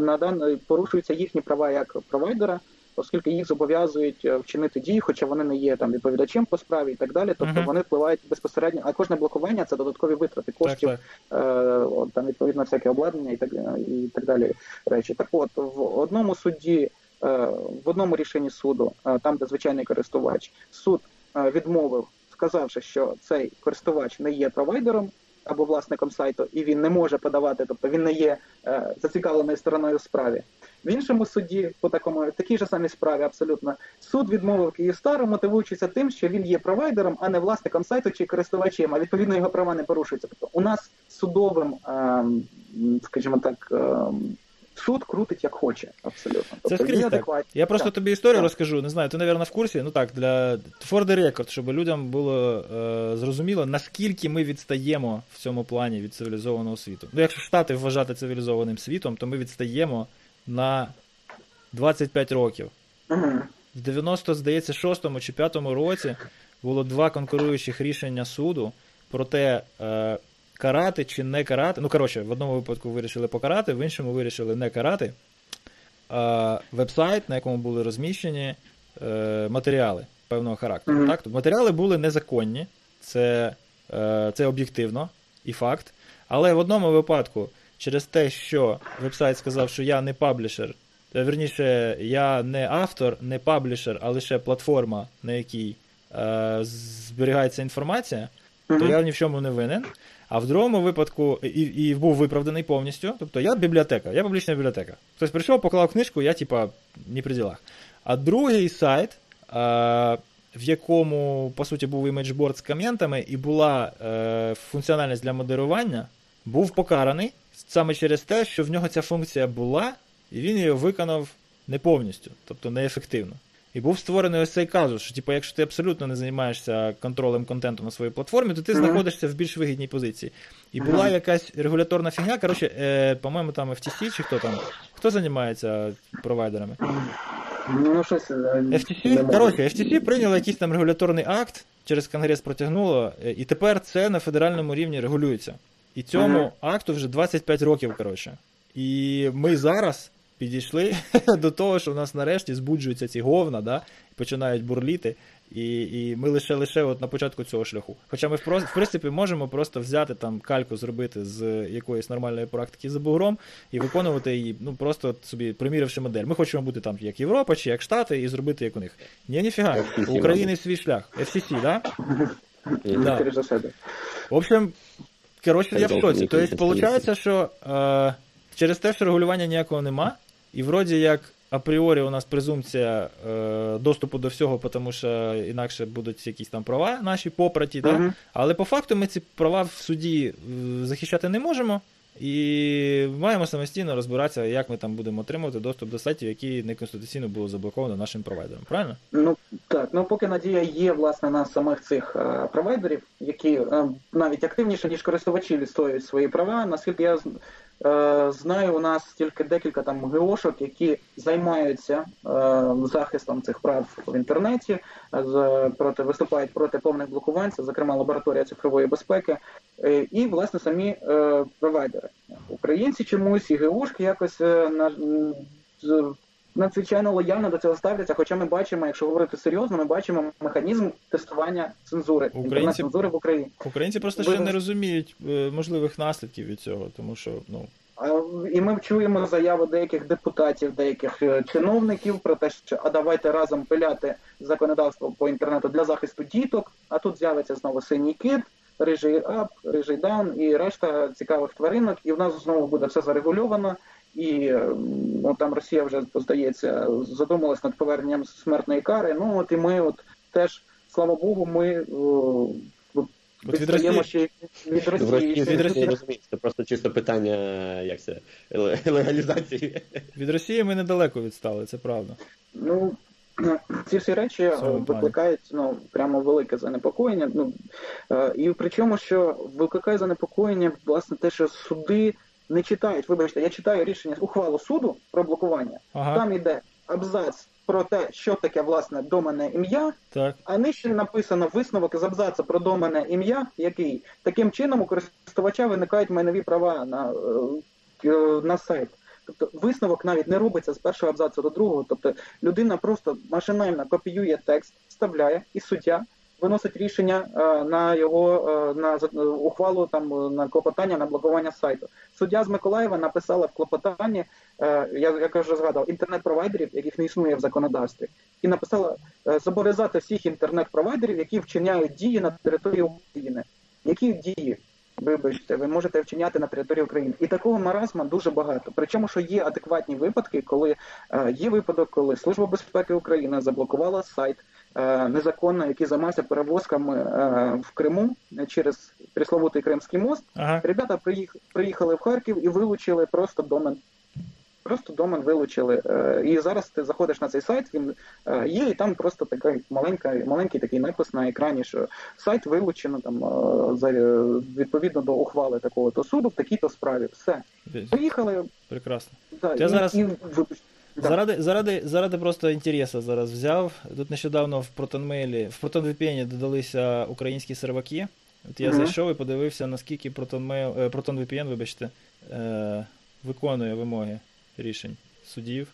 Speaker 2: на дан порушуються їхні права як провайдера оскільки їх зобов'язують е, вчинити дії, хоча вони не є там відповідачем по справі і так далі. Тобто uh-huh. вони впливають безпосередньо, а кожне блокування це додаткові витрати коштів, так, так. Е, там відповідно всяке обладнання і так і так далі. Речі, так от в одному суді, е, в одному рішенні суду, е, там де звичайний користувач, суд е, відмовив, сказавши, що цей користувач не є провайдером. Або власником сайту, і він не може подавати, тобто він не є е, зацікавленою стороною в справі. В іншому суді, по такому такій же самій справі, абсолютно суд відмовив Київстару, мотивуючися тим, що він є провайдером, а не власником сайту чи користувачем. А відповідно його права не порушуються. Тобто у нас судовим, е, скажімо так. Ем, суд крутить як хоче, абсолютно.
Speaker 1: Тобто, Це скрізь так. Я просто так. тобі історію так. розкажу. Не знаю, ти, мабуть, в курсі. Ну так, для for the record, щоб людям було е, зрозуміло, наскільки ми відстаємо в цьому плані від цивілізованого світу. Ну, якщо Штати вважати цивілізованим світом, то ми відстаємо на 25 років. В 90, здається, 6 чи 5 році було два конкуруючих рішення суду про те, е, карати чи не карати. Ну, коротше, в одному випадку вирішили покарати, в іншому вирішили не карати. Е, вебсайт, на якому були розміщені е, матеріали певного характеру. Mm-hmm. Так? Тобто Матеріали були незаконні, це, е, це об'єктивно і факт. Але в одному випадку через те, що вебсайт сказав, що я не паблішер, е, верніше, я не автор, не паблішер, а лише платформа, на якій е, зберігається інформація, то mm-hmm. я ні в чому не винен. А в другому випадку і і був виправданий повністю. Тобто я бібліотека, я публічна бібліотека. Хтось прийшов, поклав книжку, я, типа, ні при ділах. А другий сайт, е, в якому, по суті, був імейджборд з коментами, і була е, функціональність для модерування, був покараний саме через те, що в нього ця функція була, і він її виконав не повністю, тобто неефективно. І був створений ось цей казус, що типу, якщо ти абсолютно не займаєшся контролем контенту на своїй платформі, то ти mm-hmm. знаходишся в більш вигідній позиції. І mm-hmm. була якась регуляторна фігня. Коротше, е, по-моєму, там FTC чи хто там, хто займається провайдерами?
Speaker 2: Ну, щось е,
Speaker 1: FTC, коротше, FTC прийняло якийсь там регуляторний акт, через Конгрес протягнуло, е, і тепер це на федеральному рівні регулюється. І цьому ага. акту вже 25 років, коротше. І ми зараз підійшли до того, що в нас нарешті збуджуються ці говна, да, починають бурліти. І і ми лише лише от на початку цього шляху. Хоча ми в принципі можемо просто взяти там кальку, зробити з якоїсь нормальної практики за бугром і виконувати її, ну просто собі приміривши модель. Ми хочемо бути там як Європа чи як Штати, і зробити як у них. Ні, ніфіга. У України свій шлях. FCC, да? да. В общем, Коротше, я в шоці. Тобто, виходить, що е, через те, що регулювання ніякого нема, і вроді як апріорі у нас презумпція е, доступу до всього, тому що інакше будуть якісь там права наші попраті, да? але по факту ми ці права в суді е, захищати не можемо. І маємо самостійно розбиратися, як ми там будемо отримувати доступ до сайтів, які неконституційно було заблоковано нашим провайдером. Правильно?
Speaker 2: Ну так, ну поки надія є власне на самих цих е, провайдерів, які е, навіть активніше ніж користувачі відстоюють свої права. Наскільки я знаю, у нас тільки декілька там ГОшок, які займаються е, захистом цих прав в інтернеті, проти виступають проти повних блокувань, зокрема лабораторія цифрової безпеки, е, і власне самі провайдери. Українці чомусь і ГОшки якось на надзвичайно лояльно до цього ставляться. Хоча ми бачимо, якщо говорити серйозно, ми бачимо механізм тестування цензури
Speaker 1: Українці...
Speaker 2: цензури в Україні.
Speaker 1: Українці просто ще не розуміють е, можливих наслідків від цього, тому що ну.
Speaker 2: І ми чуємо заяви деяких депутатів, деяких е, чиновників про те, що а давайте разом пиляти законодавство по інтернету для захисту діток. А тут з'явиться знову синій кит, рижий ап, рижий даун і решта цікавих тваринок, і в нас знову буде все зарегульовано і ну, там Росія вже здається задумалась над поверненням смертної кари. Ну от і ми, от теж слава Богу, ми.
Speaker 1: От від Росії.
Speaker 2: Ще від Росії.
Speaker 3: Росії, від Росії. Це просто чисто питання як це, легалізації.
Speaker 1: Від Росії ми недалеко відстали, це правда.
Speaker 2: Ну, ці всі речі викликають ну, прямо велике занепокоєння. Ну, І причому, що викликає занепокоєння, власне, те, що суди не читають. Вибачте, я читаю рішення ухвалу суду про блокування. Ага. Там йде абзац про те, що таке власне домене ім'я, так. а нижче написано висновок з абзаца про домене ім'я, який таким чином у користувача виникають майнові права на, е, на сайт. Тобто висновок навіть не робиться з першого абзацу до другого. Тобто людина просто машинально копіює текст, вставляє, і суддя виносить рішення е, на його е, на ухвалу там на клопотання на блокування сайту. Суддя з Миколаєва написала в клопотанні, е, я як вже згадав, інтернет-провайдерів, яких не існує в законодавстві, і написала зобов'язати всіх інтернет-провайдерів, які вчиняють дії на території України. Які дії? Вибачте, ви можете вчиняти на території України. І такого маразма дуже багато. Причому, що є адекватні випадки, коли е, є випадок, коли Служба безпеки України заблокувала сайт е, незаконно, який займався перевозками е, в Криму через пресловутий Кримський мост. Ага. Ребята приїхали в Харків і вилучили просто домен Просто домен вилучили. Е, і зараз ти заходиш на цей сайт, він е, є, і там просто така маленька, маленький такий напис на екрані, що сайт вилучено там е, за відповідно до ухвали такого то суду в такій-то справі. Все. Поїхали.
Speaker 1: Прекрасно. Да, Я і, зараз... І, Да. Заради заради, заради просто інтересу зараз взяв. Тут нещодавно в ProtonMail, в ProtonVPN додалися українські серваки. От я uh-huh. зайшов і подивився, наскільки ProtonVPN, вибачте, е, виконує вимоги рішень судів.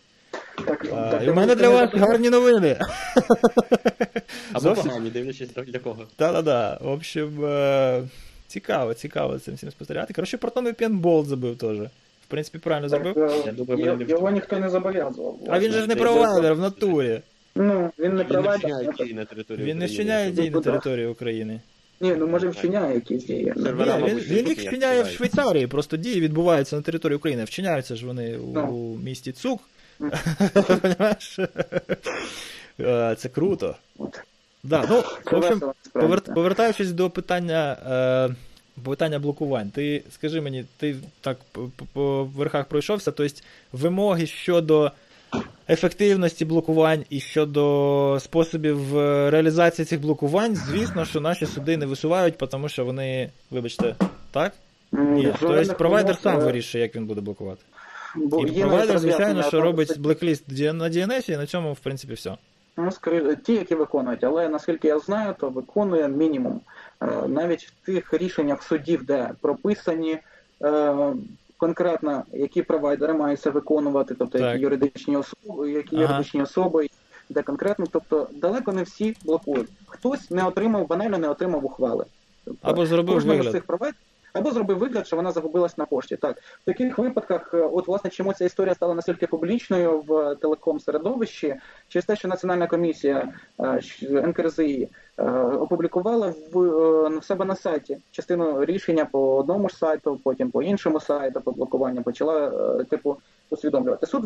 Speaker 1: Так, а, так, І в мене для вас гарні новини.
Speaker 3: Або погані, дивлячись для кого.
Speaker 1: Так-так-так. В общем, е, цікаво, цікаво цим всім спостерігати. Коротше, Proton VPN Bolt забив теж. В принципі, правильно забив.
Speaker 2: Е, Я думаю, Його ніхто не зобов'язував.
Speaker 1: А він же ж не провайдер в натурі.
Speaker 2: Ну, він не провайдер.
Speaker 1: Він не вчиняє дії на території України.
Speaker 2: Ні, ну може вчиняє якісь дії.
Speaker 1: Ні, він, він їх вчиняє в Швейцарії, просто дії відбуваються на території України. Вчиняються ж вони у no. місті Цук. Це круто. Да, ну, в общем, повертаючись до питання е, питання блокувань, ти скажи мені, ти так по верхах пройшовся, тобто вимоги щодо ефективності блокувань і щодо способів е, реалізації цих блокувань, звісно, що наші суди не висувають, тому що вони, вибачте, так? Ні. Тобто провайдер сам вирішує, як він буде блокувати. Бо і провайдер, звичайно, що робить блекліст на DNS, і на цьому, в принципі, все.
Speaker 2: Ну, скоріше, ті, які виконують, але наскільки я знаю, то виконує мінімум. Е, навіть в тих рішеннях судів, де прописані е, конкретно які провайдери маються виконувати, тобто так. які юридичні особи, які ага. юридичні особи, де конкретно, тобто далеко не всі блокують. Хтось не отримав, банально не отримав ухвали. Тобто,
Speaker 1: Або зробив вигляд. цих провайдерів
Speaker 2: або зробив вигляд, що вона загубилась на пошті. Так, в таких випадках, е, от власне, чому ця історія стала настільки публічною в телеком-середовищі, через те, що Національна комісія е, НКРЗІ е, опублікувала в себе на сайті частину рішення по одному ж сайту, потім по іншому сайту, по блокуванню почала типу усвідомлювати. Суд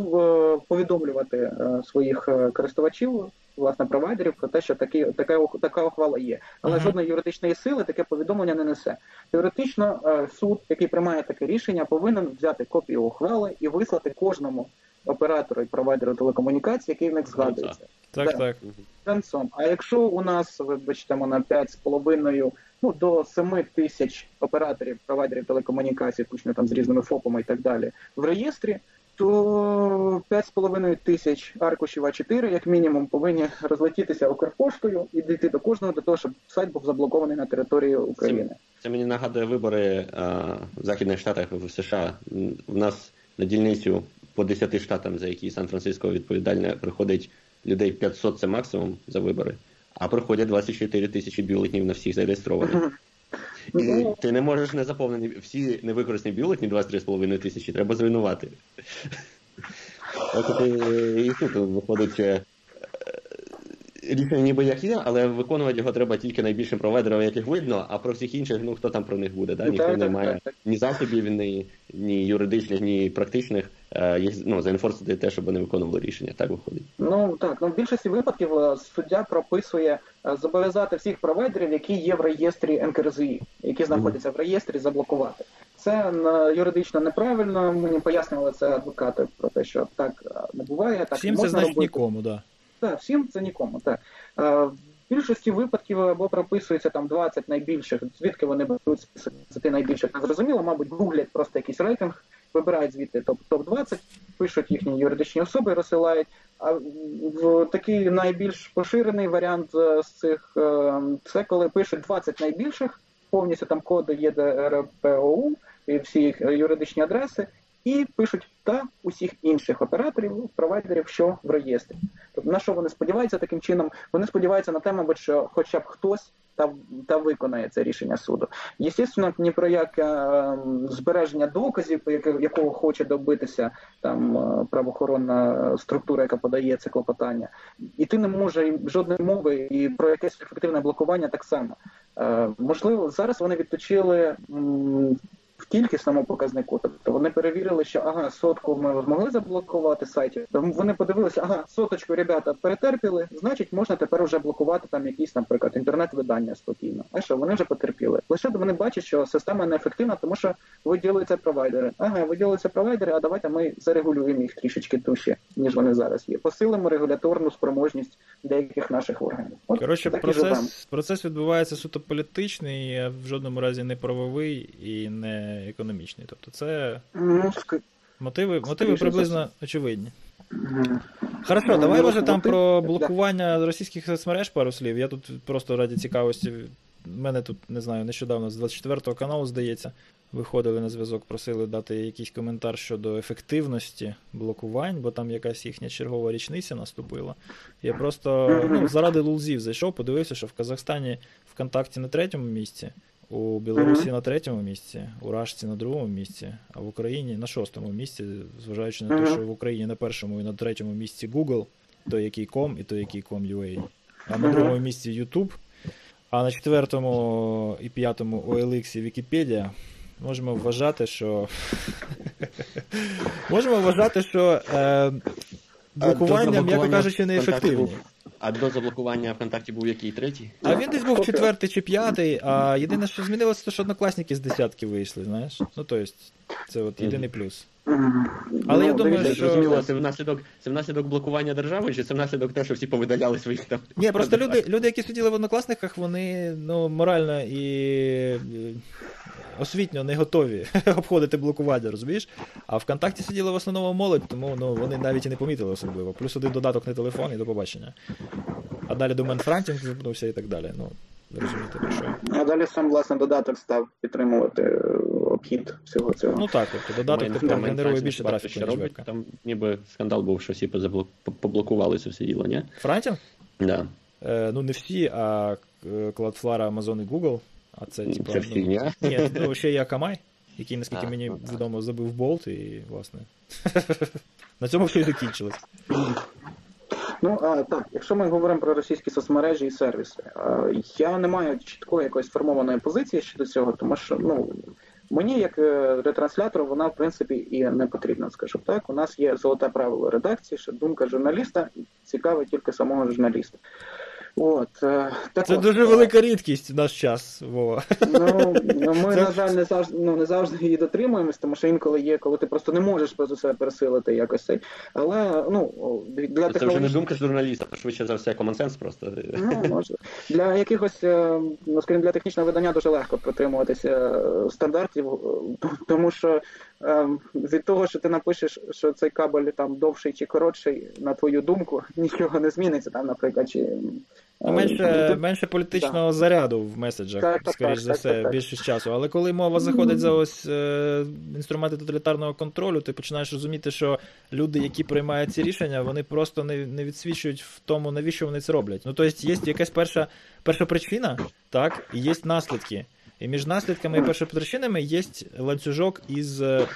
Speaker 2: повідомлювати своїх користувачів власне провайдерів про те, що такі така така ухвала є, але uh-huh. жодної юридичної сили таке повідомлення не несе. Теоретично е, суд, який приймає таке рішення, повинен взяти копію ухвали і вислати кожному оператору і провайдеру телекомунікації, який в них згадується.
Speaker 1: Так, так. так.
Speaker 2: Концом. А якщо у нас вибачте, на 5,5 ну до 7 тисяч операторів провайдерів телекомунікацій, включно там з різними ФОПами і так далі, в реєстрі то 5,5 тисяч аркушів А4, як мінімум, повинні розлетітися Укрпоштою і дійти до кожного для того, щоб сайт був заблокований на території України.
Speaker 3: Це, це мені нагадує вибори а, в Західних Штатах в США. В нас на дільницю по 10 штатам, за які Сан-Франциско відповідальне, приходить людей 500 це максимум за вибори, а приходять 24 тисячі бюлетнів на всіх зареєстрованих. І ти не можеш не заповнені всі невикористані бюлетні 23,5 тисячі, треба зруйнувати. От і тут виходить е, рішення ніби як є, але виконувати його треба тільки найбільшим провайдерам, яких видно, а про всіх інших, ну хто там про них буде. Да? Ніхто так, не так, має так, ні засобів, ні, ні юридичних, ні практичних е, їх ну, заінфорсити те, щоб вони виконували рішення. Так виходить.
Speaker 2: Ну так, ну в більшості випадків е, суддя прописує е, зобов'язати всіх провайдерів, які є в реєстрі НКРЗІ, які знаходяться mm-hmm. в реєстрі, заблокувати. Це юридично неправильно. Мені пояснювали це адвокати про те, що так не буває. Так
Speaker 1: Всім
Speaker 2: можна
Speaker 1: це значить
Speaker 2: робити.
Speaker 1: нікому, да.
Speaker 2: Так, всім це нікому. Так. Е, в більшості випадків або прописується там 20 найбільших, звідки вони беруть з 10 найбільших. Не зрозуміло, мабуть, гуглять просто якийсь рейтинг, вибирають звідти топ топ 20 пишуть їхні юридичні особи, розсилають. А в такий найбільш поширений варіант з цих це коли пишуть 20 найбільших, повністю там коди ЄДРПОУ і всі їх юридичні адреси, і пишуть та усіх інших операторів, провайдерів, що в реєстрі. Тобто на що вони сподіваються таким чином? Вони сподіваються на те, мабуть, що хоча б хтось та та виконає це рішення суду. Єстественно, ні про яке е, збереження доказів, якого хоче добитися там е, правоохоронна структура, яка подає це клопотання, і ти не може жодної мови, і про якесь ефективне блокування так само. Е, можливо, зараз вони відточили в кількісному показнику. Тобто вони перевірили, що ага, сотку ми змогли заблокувати сайтів. Вони подивилися, ага, соточку ребята перетерпіли, значить, можна тепер вже блокувати там якісь, наприклад, інтернет-видання спокійно. А що вони вже потерпіли? Лише вони бачать, що система неефективна, тому що виділюються провайдери. Ага, виділюються провайдери, а давайте ми зарегулюємо їх трішечки дужче, ніж вони зараз є. Посилимо регуляторну спроможність деяких наших органів.
Speaker 1: От, Коротше, процес процес відбувається суто політичний, в жодному разі не правовий і не економічний. Тобто це ну, мотиви мотиви приблизно очевидні. Хорошо, ну, давай може там про блокування російських соцмереж пару слів. Я тут просто раді цікавості. У мене тут, не знаю, нещодавно з 24-го каналу, здається, виходили на зв'язок, просили дати якийсь коментар щодо ефективності блокувань, бо там якась їхня чергова річниця наступила. Я просто ну, заради лулзів зайшов, подивився, що в Казахстані ВКонтакті на третьому місці, у Білорусі на третьому місці, у Рашці на другому місці, а в Україні на шостому місці, зважаючи на те, що в Україні на першому і на третьому місці Google, той який com і той який com.ua, а на другому місці YouTube, а на четвертому і п'ятому OLX і Вікіпедія. Можемо вважати, що можемо вважати, що е, блокування, м'яко кажучи, неефективні.
Speaker 3: А до заблокування ВКонтакті був який третій?
Speaker 1: А він десь був четвертий чи п'ятий, а єдине, що змінилося, то що однокласники з десятки вийшли, знаєш? Ну, тобто, це от єдиний плюс. Але ну, я думаю, що...
Speaker 3: Зрозуміло, це внаслідок, це внаслідок блокування держави, чи це внаслідок того, що всі повидаляли своїх там.
Speaker 1: Ні, просто люди, люди, які сиділи в однокласниках, вони ну, морально і освітньо не готові обходити блокування, розумієш? А ВКонтакті сиділи в основному молодь, тому ну, вони навіть і не помітили особливо. Плюс один додаток на телефон і до побачення. А далі до менфрантінг звернувся і так далі. Ну, розумієте, про що.
Speaker 2: А далі сам власне додаток став підтримувати е, обхід всього цього.
Speaker 1: Ну так, тобто додаток тепер генерує більше трафіку, ніж вебка.
Speaker 3: Там ніби скандал був, що всі поблокували це все діло, ні?
Speaker 1: Fronting?
Speaker 3: Да.
Speaker 1: Е, ну, не всі, а е, Cloudflare, Amazon і Google. А це типу.
Speaker 3: Це фігня?
Speaker 1: Ну, ні, ну, ще є Akamai, який, наскільки а, мені ну, відомо, забив болт, і, власне. На цьому все і закінчилось.
Speaker 2: Ну а, так, якщо ми говоримо про російські соцмережі і сервіси, а, я не маю чіткої якоїсь сформованої позиції щодо цього, тому що ну мені, як е, ретранслятору, вона в принципі і не потрібна, скажу так. У нас є золоте правило редакції, що думка журналіста цікавить тільки самого журналіста. От,
Speaker 1: е, так Це от, дуже велика рідкість в наш час, Вова.
Speaker 2: Ну, ну Ми, Це... на жаль, не завжди ну, не завжди її дотримуємось, тому що інколи є, коли ти просто не можеш про себе пересилити якось цей. Але ну,
Speaker 3: для Це технологічних... вже не думка журналіста, швидше за все комонсенс просто.
Speaker 2: Ну, може. Для якихось, е, ну, скажімо, для технічного видання дуже легко притримуватися е, стандартів, тому що від того, що ти напишеш, що цей кабель там довший чи коротший, на твою думку, нічого не зміниться там, наприклад, чи
Speaker 1: Ну, менше менше політичного да. заряду в меседжах, так, скоріш так, за все, так, більшість часу. Але коли мова заходить за ось е, інструменти тоталітарного контролю, ти починаєш розуміти, що люди, які приймають ці рішення, вони просто не не відсвічують в тому, навіщо вони це роблять. Ну, тобто, є якась перша перша причина, так, і є наслідки. І між наслідками і першопричинами є ланцюжок із е,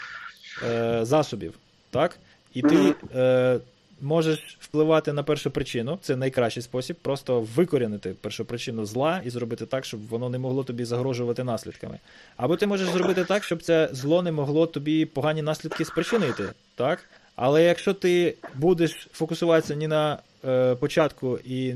Speaker 1: засобів. так? І ти. Е, можеш впливати на першу причину, це найкращий спосіб, просто викорінити першу причину зла і зробити так, щоб воно не могло тобі загрожувати наслідками. Або ти можеш зробити так, щоб це зло не могло тобі погані наслідки спричинити. так? Але якщо ти будеш фокусуватися не на е, початку і,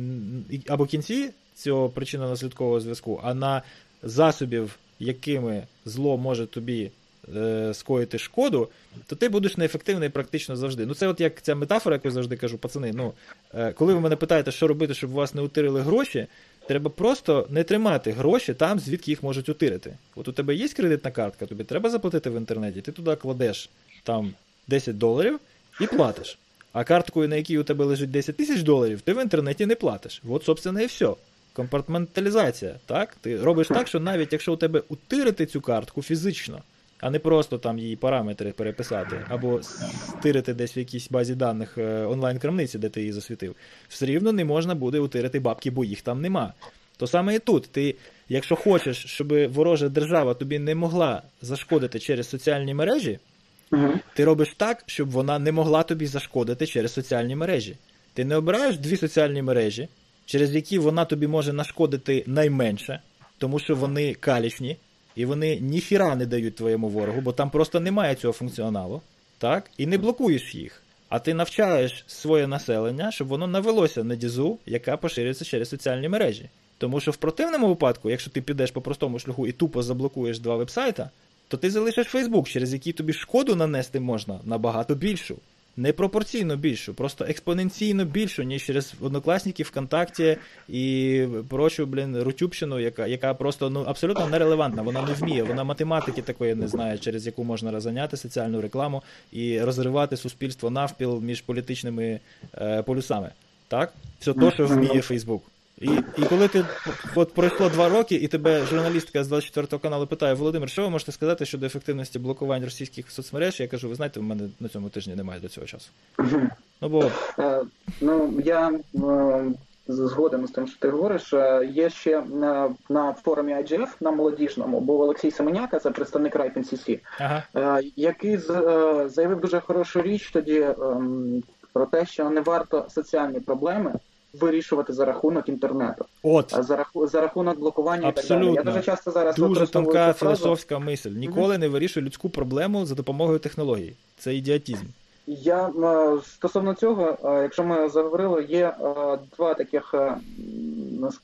Speaker 1: і або кінці цього причинно-наслідкового зв'язку, а на засобів, якими зло може тобі е, скоїти шкоду, то ти будеш неефективний практично завжди. Ну, це от як ця метафора, яку я завжди кажу, пацани. Ну, е, коли ви мене питаєте, що робити, щоб у вас не утирили гроші, треба просто не тримати гроші там, звідки їх можуть утирити. От у тебе є кредитна картка, тобі треба заплатити в інтернеті, ти туди кладеш там 10 доларів і платиш. А карткою, на якій у тебе лежить 10 тисяч доларів, ти в інтернеті не платиш. От, собственно, і все. Компартменталізація, так? Ти робиш так, що навіть якщо у тебе утирити цю картку фізично, а не просто там її параметри переписати, або стирити десь в якійсь базі даних е, онлайн-крамниці, де ти її засвітив, все рівно не можна буде утирити бабки, бо їх там нема. То саме і тут. Ти, якщо хочеш, щоб ворожа держава тобі не могла зашкодити через соціальні мережі, ти робиш так, щоб вона не могла тобі зашкодити через соціальні мережі. Ти не обираєш дві соціальні мережі, через які вона тобі може нашкодити найменше, тому що вони калічні, і вони ніхіра не дають твоєму ворогу, бо там просто немає цього функціоналу, так? І не блокуєш їх. А ти навчаєш своє населення, щоб воно навелося на дізу, яка поширюється через соціальні мережі. Тому що в противному випадку, якщо ти підеш по простому шляху і тупо заблокуєш два вебсайта, то ти залишиш Фейсбук, через який тобі шкоду нанести можна набагато більшу. Не пропорційно більшу, просто експоненційно більшу, ніж через однокласники ВКонтакті і прочу, блін, Рутюбщину, яка яка просто ну абсолютно нерелевантна. Вона не вміє, вона математики такої не знає, через яку можна розганяти соціальну рекламу і розривати суспільство навпіл між політичними е, полюсами. Так? Все то, що вміє Фейсбук. І і коли ти от пройшло два роки, і тебе журналістка з 24 каналу питає, Володимир, що ви можете сказати щодо ефективності блокувань російських соцмереж? Я кажу, ви знаєте, в мене на цьому тижні немає до цього часу. Ну бо
Speaker 2: Е, Ну, я е, згоден з тим, що ти говориш. Е, Є ще на, на форумі IGF, на молодіжному, був Олексій Семеняка, це представник Райпен CC,
Speaker 1: ага.
Speaker 2: який заявив дуже хорошу річ тоді ем, про те, що не варто соціальні проблеми вирішувати за рахунок інтернету,
Speaker 1: От
Speaker 2: за, раху, за рахунок блокування і так далі. Я дуже часто зараз
Speaker 1: дуже тонка
Speaker 2: фразу.
Speaker 1: філософська мисль. Ніколи не вирішуй людську проблему за допомогою технологій. Це ідіотізм.
Speaker 2: Я е, стосовно цього, е, якщо ми заговорили, є е, два таких,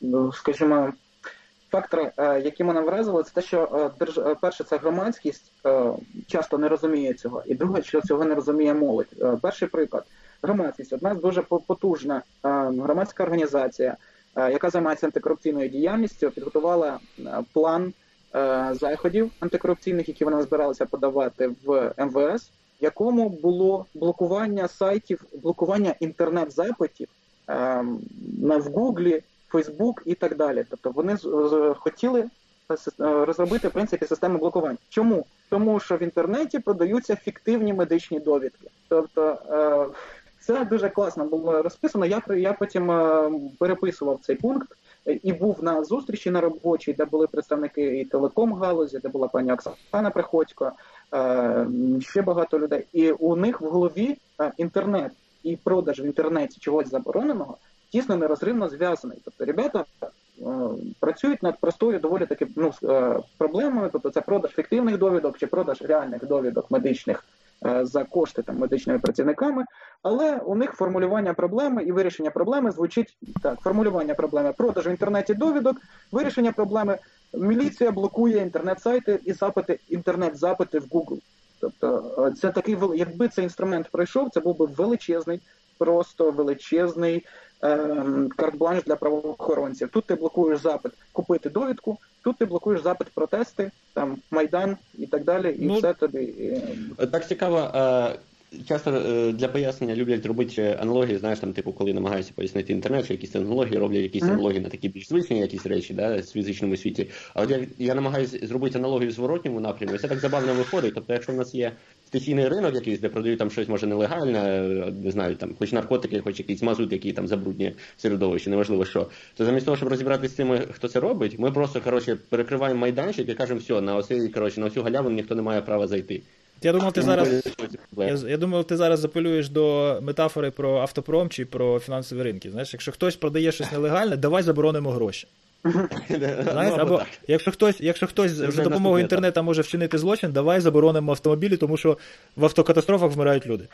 Speaker 2: ну, скажімо, фактори, які мене вразили, це те, що держ... перше, це громадськість часто не розуміє цього, і друге, що цього не розуміє молодь. Перший приклад. Громадськість одна з дуже потужна громадська організація, яка займається антикорупційною діяльністю, підготувала план заходів антикорупційних, які вони збиралися подавати в МВС в якому було блокування сайтів, блокування інтернет-запитів на в Гуглі, Фейсбук і так далі. Тобто вони хотіли е, е, розробити в принципі систему блокувань. Чому? Тому що в інтернеті продаються фіктивні медичні довідки. Тобто е, це дуже класно було розписано. Я я потім е, переписував цей пункт е, і був на зустрічі на робочій, де були представники і телеком галузі, де була пані Оксана Приходько, е, ще багато людей. І у них в голові інтернет і продаж в інтернеті чогось забороненого тісно нерозривно зв'язаний. Тобто, ребята працюють над простою доволі таки ну, проблемою, тобто це продаж фіктивних довідок чи продаж реальних довідок медичних за кошти там медичними працівниками. Але у них формулювання проблеми і вирішення проблеми звучить так: формулювання проблеми продаж в інтернеті довідок, вирішення проблеми. Міліція блокує інтернет-сайти і запити, інтернет-запити в Google. Тобто, е, це такий якби цей інструмент пройшов, це був би величезний, просто величезний карт-бланш для правоохоронців. Тут ти блокуєш запит купити довідку, тут ти блокуєш запит протести, там майдан і так далі, і
Speaker 1: Ну,
Speaker 2: все тобі. е,
Speaker 3: Так цікаво, е, часто е, для пояснення люблять робити аналогії, знаєш, там, типу, коли намагаються пояснити інтернет, чи якісь аналогії, роблять якісь
Speaker 2: Мгм.
Speaker 3: аналогії на такі більш звичні якісь речі, да, з фізичному світі. А от я, я намагаюся зробити аналогію в зворотньому напрямку, і це так забавно виходить. Тобто, якщо в нас є стихійний ринок якийсь, де продають там щось може нелегальне, не знаю, там хоч наркотики, хоч якийсь мазут, який там забруднює середовище, неважливо що. То замість того, щоб розібратися з тими, хто це робить, ми просто коротше перекриваємо майданчик і кажемо, все, на оцей, коротше, на цю галявину ніхто не має права зайти.
Speaker 1: Я думав, ти зараз. Я, я думав, ти зараз запелюєш до метафори про автопром чи про фінансові ринки. Знаєш, якщо хтось продає щось нелегальне, давай заборонимо гроші. Знаєш,
Speaker 3: Ну,
Speaker 1: або якщо хтось, якщо хтось за допомогою інтернету може вчинити злочин, давай заборонимо автомобілі, тому що в автокатастрофах вмирають люди.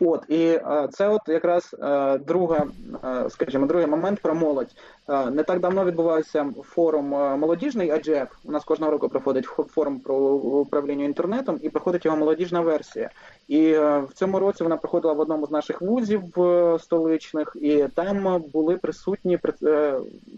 Speaker 2: От і е, це, от якраз е, друга, е, скажімо, другий момент про молодь. Не так давно відбувався форум молодіжний IGF. У нас кожного року проходить форум про управління інтернетом, і проходить його молодіжна версія. І е, в цьому році вона проходила в одному з наших вузів столичних, і там були присутні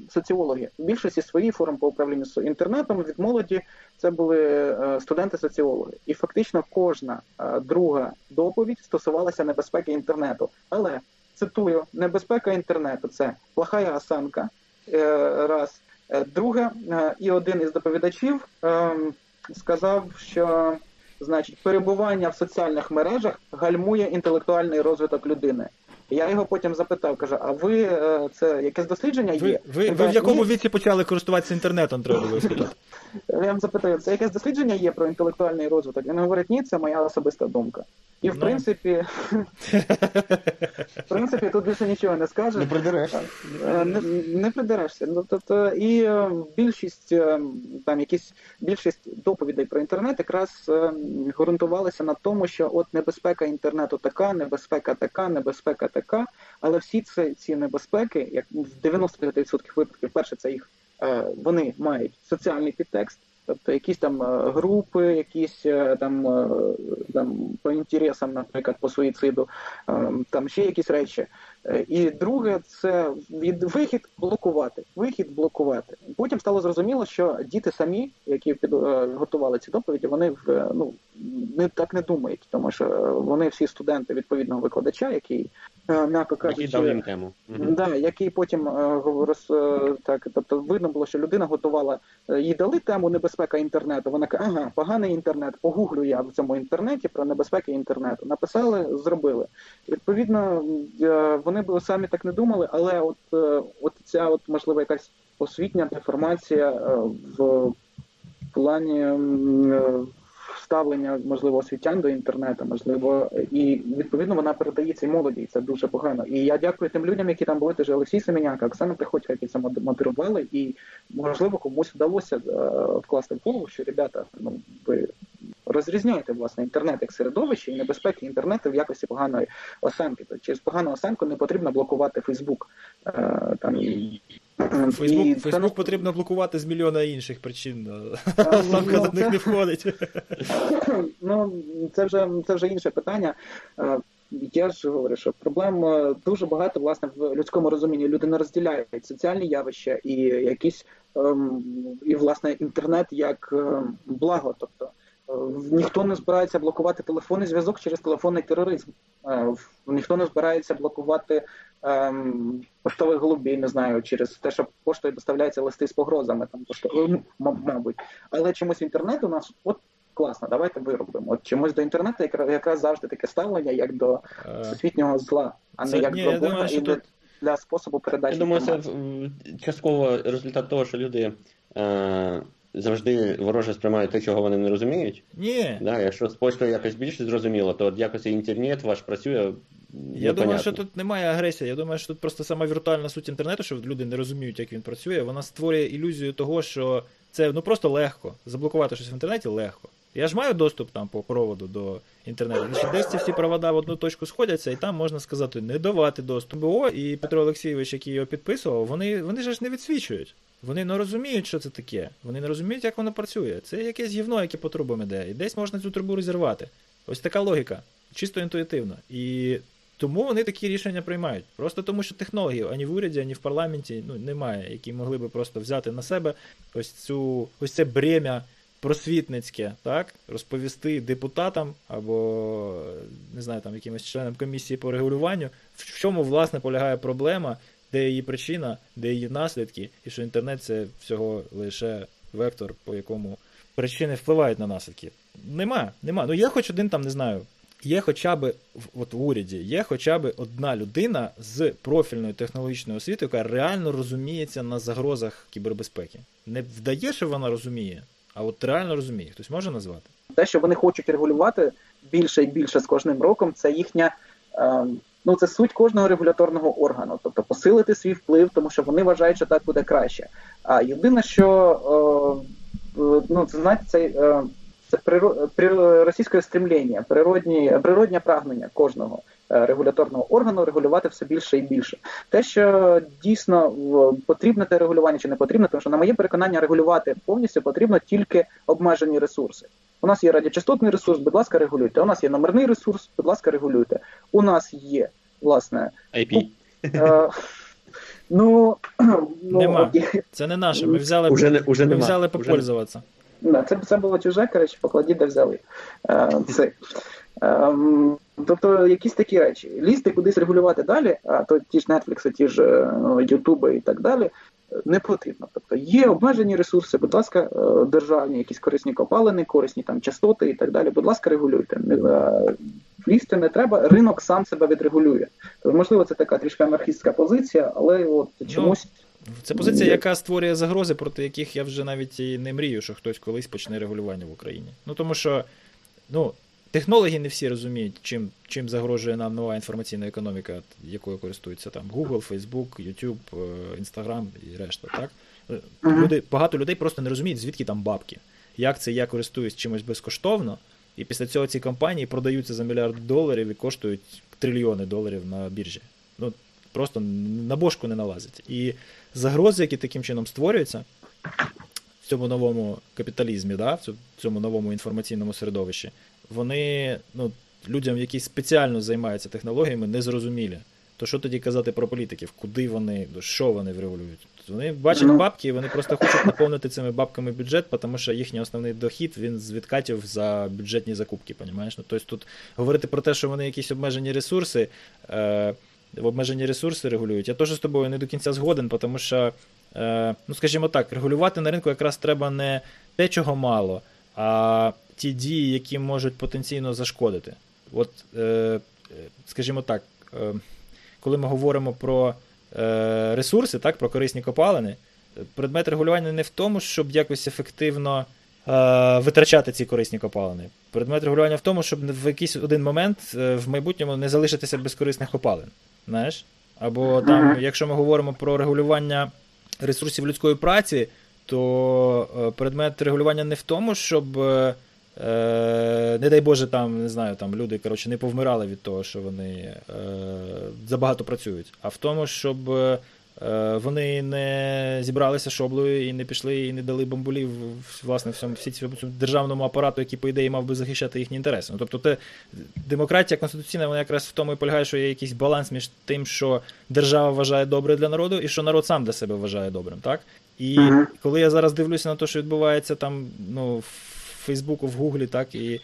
Speaker 2: соціологи. В більшості свої форум по управлінню інтернетом від молоді це були студенти-соціологи, і фактично кожна друга доповідь стосувалася небезпеки інтернету. Але цитую: небезпека інтернету це плохая осанка. Е, раз. Е, друге, е, і один із доповідачів сказав, що значить перебування в соціальних мережах гальмує інтелектуальний розвиток людини. Я його потім запитав, каже: а ви це якесь дослідження є?
Speaker 1: Ви ви, ви в якому віці почали користуватися інтернетом? Треба було спитати.
Speaker 2: Я вам запитаю, це якесь дослідження є про інтелектуальний розвиток? Він говорить, ні, це моя особиста думка. І в ну. принципі, в принципі, тут більше нічого не скажеш.
Speaker 3: Не придерешся.
Speaker 2: Е, не, не придерешся. Ну, тобто, і е, більшість е, там якісь більшість доповідей про інтернет якраз ґрунтувалися на тому, що от небезпека інтернету така, небезпека така, небезпека така. Але всі ці, ці небезпеки, як в 90% випадків, перше, це їх вони мають соціальний підтекст. Тобто якісь там е, групи, якісь е, там е, там по інтересам, наприклад, по суїциду, там ще якісь речі. І друге, це від вихід блокувати. Вихід блокувати. Потім стало зрозуміло, що діти самі, які підготували ці доповіді, вони ну не так не думають, тому що вони всі студенти відповідного викладача, який м'яко кажучи,
Speaker 3: який дав їм тему.
Speaker 2: Да, який потім роз, так, тобто видно було, що людина готувала, їй дали тему небезпека інтернету. Вона каже, ага, поганий інтернет. Погуглю я в цьому інтернеті про небезпеки інтернету. Написали, зробили. Відповідно, вони б самі так не думали, але от от ця, от можливо, якась освітня інформація в плані ставлення, можливо, освітян до інтернету, можливо, і відповідно вона передається і молоді, і це дуже погано. І я дякую тим людям, які там були, теж Олексій Семеняка, Оксана Приходько, які це модерували, і можливо комусь вдалося е, вкласти в голову, що ребята, ну ви. Розрізняйте власне інтернет як середовище і небезпеки інтернету в якості поганої осанки. Тобто через погану осанку не потрібно блокувати Фейсбук. Е, там
Speaker 1: Фейсбук і Фейсбук це... потрібно блокувати з мільйона інших причин. Самка ну, до них не входить.
Speaker 2: Ну, це вже це вже інше питання. Я ж говорю, що проблем дуже багато власне в людському розумінні. Люди не розділяють соціальні явища і якісь ем, і власне інтернет як ем, благо. Тобто ніхто не збирається блокувати телефонний зв'язок через телефонний тероризм. Е, ніхто не збирається блокувати ем, поштових голубів, не знаю, через те, що поштою доставляються листи з погрозами, там пошто... ну, мабуть. Але чомусь інтернет у нас от класно, давайте виробимо. От чомусь до інтернету якраз завжди таке ставлення, як до е, всесвітнього зла, а не як ні, до Бога і тут... для способу передачі.
Speaker 3: Я думаю, це частково результат того, що люди. Е завжди вороже сприймають те, чого вони не розуміють.
Speaker 1: Ні.
Speaker 3: Да, Якщо з польською якось більше зрозуміло, то от якось інтернет ваш працює.
Speaker 1: Я думаю, що тут немає агресії. Я думаю, що тут просто сама віртуальна суть інтернету, що люди не розуміють, як він працює. Вона створює ілюзію того, що це ну просто легко. Заблокувати щось в інтернеті легко. Я ж маю доступ там по проводу до інтернету. Значить, Десь ці всі провода в одну точку сходяться, і там можна сказати, не давати доступ. БО і Петро Олексійович, який його підписував, вони вони ж не відсвічують. Вони не розуміють, що це таке. Вони не розуміють, як воно працює. Це якесь гівно, яке по трубам іде. І десь можна цю трубу розірвати. Ось така логіка, чисто інтуїтивно. І тому вони такі рішення приймають. Просто тому, що технологів ані в уряді, ані в парламенті ну, немає, які могли би просто взяти на себе ось цю ось це бремя просвітницьке, так, розповісти депутатам або не знаю, там якимось членам комісії по регулюванню, в чому власне полягає проблема, де її причина, де її наслідки, і що інтернет це всього лише вектор, по якому причини впливають на наслідки. Нема, нема. Ну є хоч один там, не знаю. Є хоча б от в уряді, є хоча б одна людина з профільною технологічною освітою, яка реально розуміється на загрозах кібербезпеки. Не вдає, що вона розуміє, а от реально розуміє. Хтось може назвати?
Speaker 2: Те, що вони хочуть регулювати більше і більше з кожним роком, це їхня. Е, ну, це суть кожного регуляторного органу, тобто посилити свій вплив, тому що вони вважають, що так буде краще. А єдине, що е, ну, це знаєте, це, е, це природ, російське стремління, природні, природнє прагнення кожного. Регуляторного органу регулювати все більше і більше. Те, що дійсно потрібне те регулювання чи не потрібне, тому що на моє переконання регулювати повністю потрібно тільки обмежені ресурси. У нас є радіочастотний ресурс, будь ласка, регулюйте. У нас є номерний ресурс, будь ласка, регулюйте. У нас є власне
Speaker 3: IP.
Speaker 2: Е, ну, ну
Speaker 1: Це не наше. Ми взяли
Speaker 3: Уже не- уже
Speaker 1: ми взяли попользуватися.
Speaker 2: Да, це, це було чуже, коротше, покладіть, де взяли. Е, це. Ем, тобто якісь такі речі. Лізти кудись регулювати далі, а то ті ж Netflix, ті ж е, Ютуби і так далі, не потрібно. Тобто є обмежені ресурси, будь ласка, е, державні, якісь корисні копалини, корисні там частоти і так далі. Будь ласка, регулюйте. Е, Лізти не треба, ринок сам себе відрегулює. Тобто, можливо, це така трішки анархістська позиція, але от чомусь.
Speaker 1: Це позиція, яка створює загрози, проти яких я вже навіть і не мрію, що хтось колись почне регулювання в Україні. Ну тому що ну, технологи не всі розуміють, чим, чим загрожує нам нова інформаційна економіка, якою користуються там Google, Facebook, YouTube, е, Instagram і решта. Так? Е, Люди, багато людей просто не розуміють, звідки там бабки. Як це я користуюсь чимось безкоштовно, і після цього ці компанії продаються за мільярд доларів і коштують трильйони доларів на біржі. Ну, просто на бошку не налазить. І загрози, які таким чином створюються в цьому новому капіталізмі, да, в цьому- цьому новому інформаційному середовищі, вони ну, людям, які спеціально займаються технологіями, не зрозумілі. То що тоді казати про політиків? Куди вони, що вони врегулюють? Вони бачать
Speaker 2: Ну.
Speaker 1: бабки, і вони просто хочуть наповнити цими бабками бюджет, тому що їхній основний дохід він з відкатів за бюджетні закупки. Понімаєш? Ну, тобто тут говорити про те, що вони якісь обмежені ресурси. Е, обмежені ресурси регулюють. Я теж з тобою не до кінця згоден, тому що, е, ну скажімо так, регулювати на ринку якраз треба не те, чого мало, а ті дії, які можуть потенційно зашкодити. От, е, скажімо так, е, коли ми говоримо про е, ресурси, так, про корисні копалини, предмет регулювання не в тому, щоб якось ефективно е, витрачати ці корисні копалини. Предмет регулювання в тому, щоб в якийсь один момент е, в майбутньому не залишитися без корисних копалин. Знаєш? Або там, якщо ми говоримо про регулювання ресурсів людської праці, то е, предмет регулювання не в тому, щоб, не дай Боже, там, не знаю, там люди коротше, не повмирали від того, що вони е, забагато працюють, а в тому, щоб е, е, вони не зібралися шоблою і не пішли і не дали бомбулів власне всьому всі державному апарату, який, по ідеї, мав би захищати їхні інтереси. Ну, тобто, те, демократія конституційна, вона якраз в тому і полягає, що є якийсь баланс між тим, що держава вважає добре для народу, і що народ сам для себе вважає добрим, так? І коли я зараз дивлюся на те, що відбувається там, ну, Фейсбуку, в Гуглі, так, і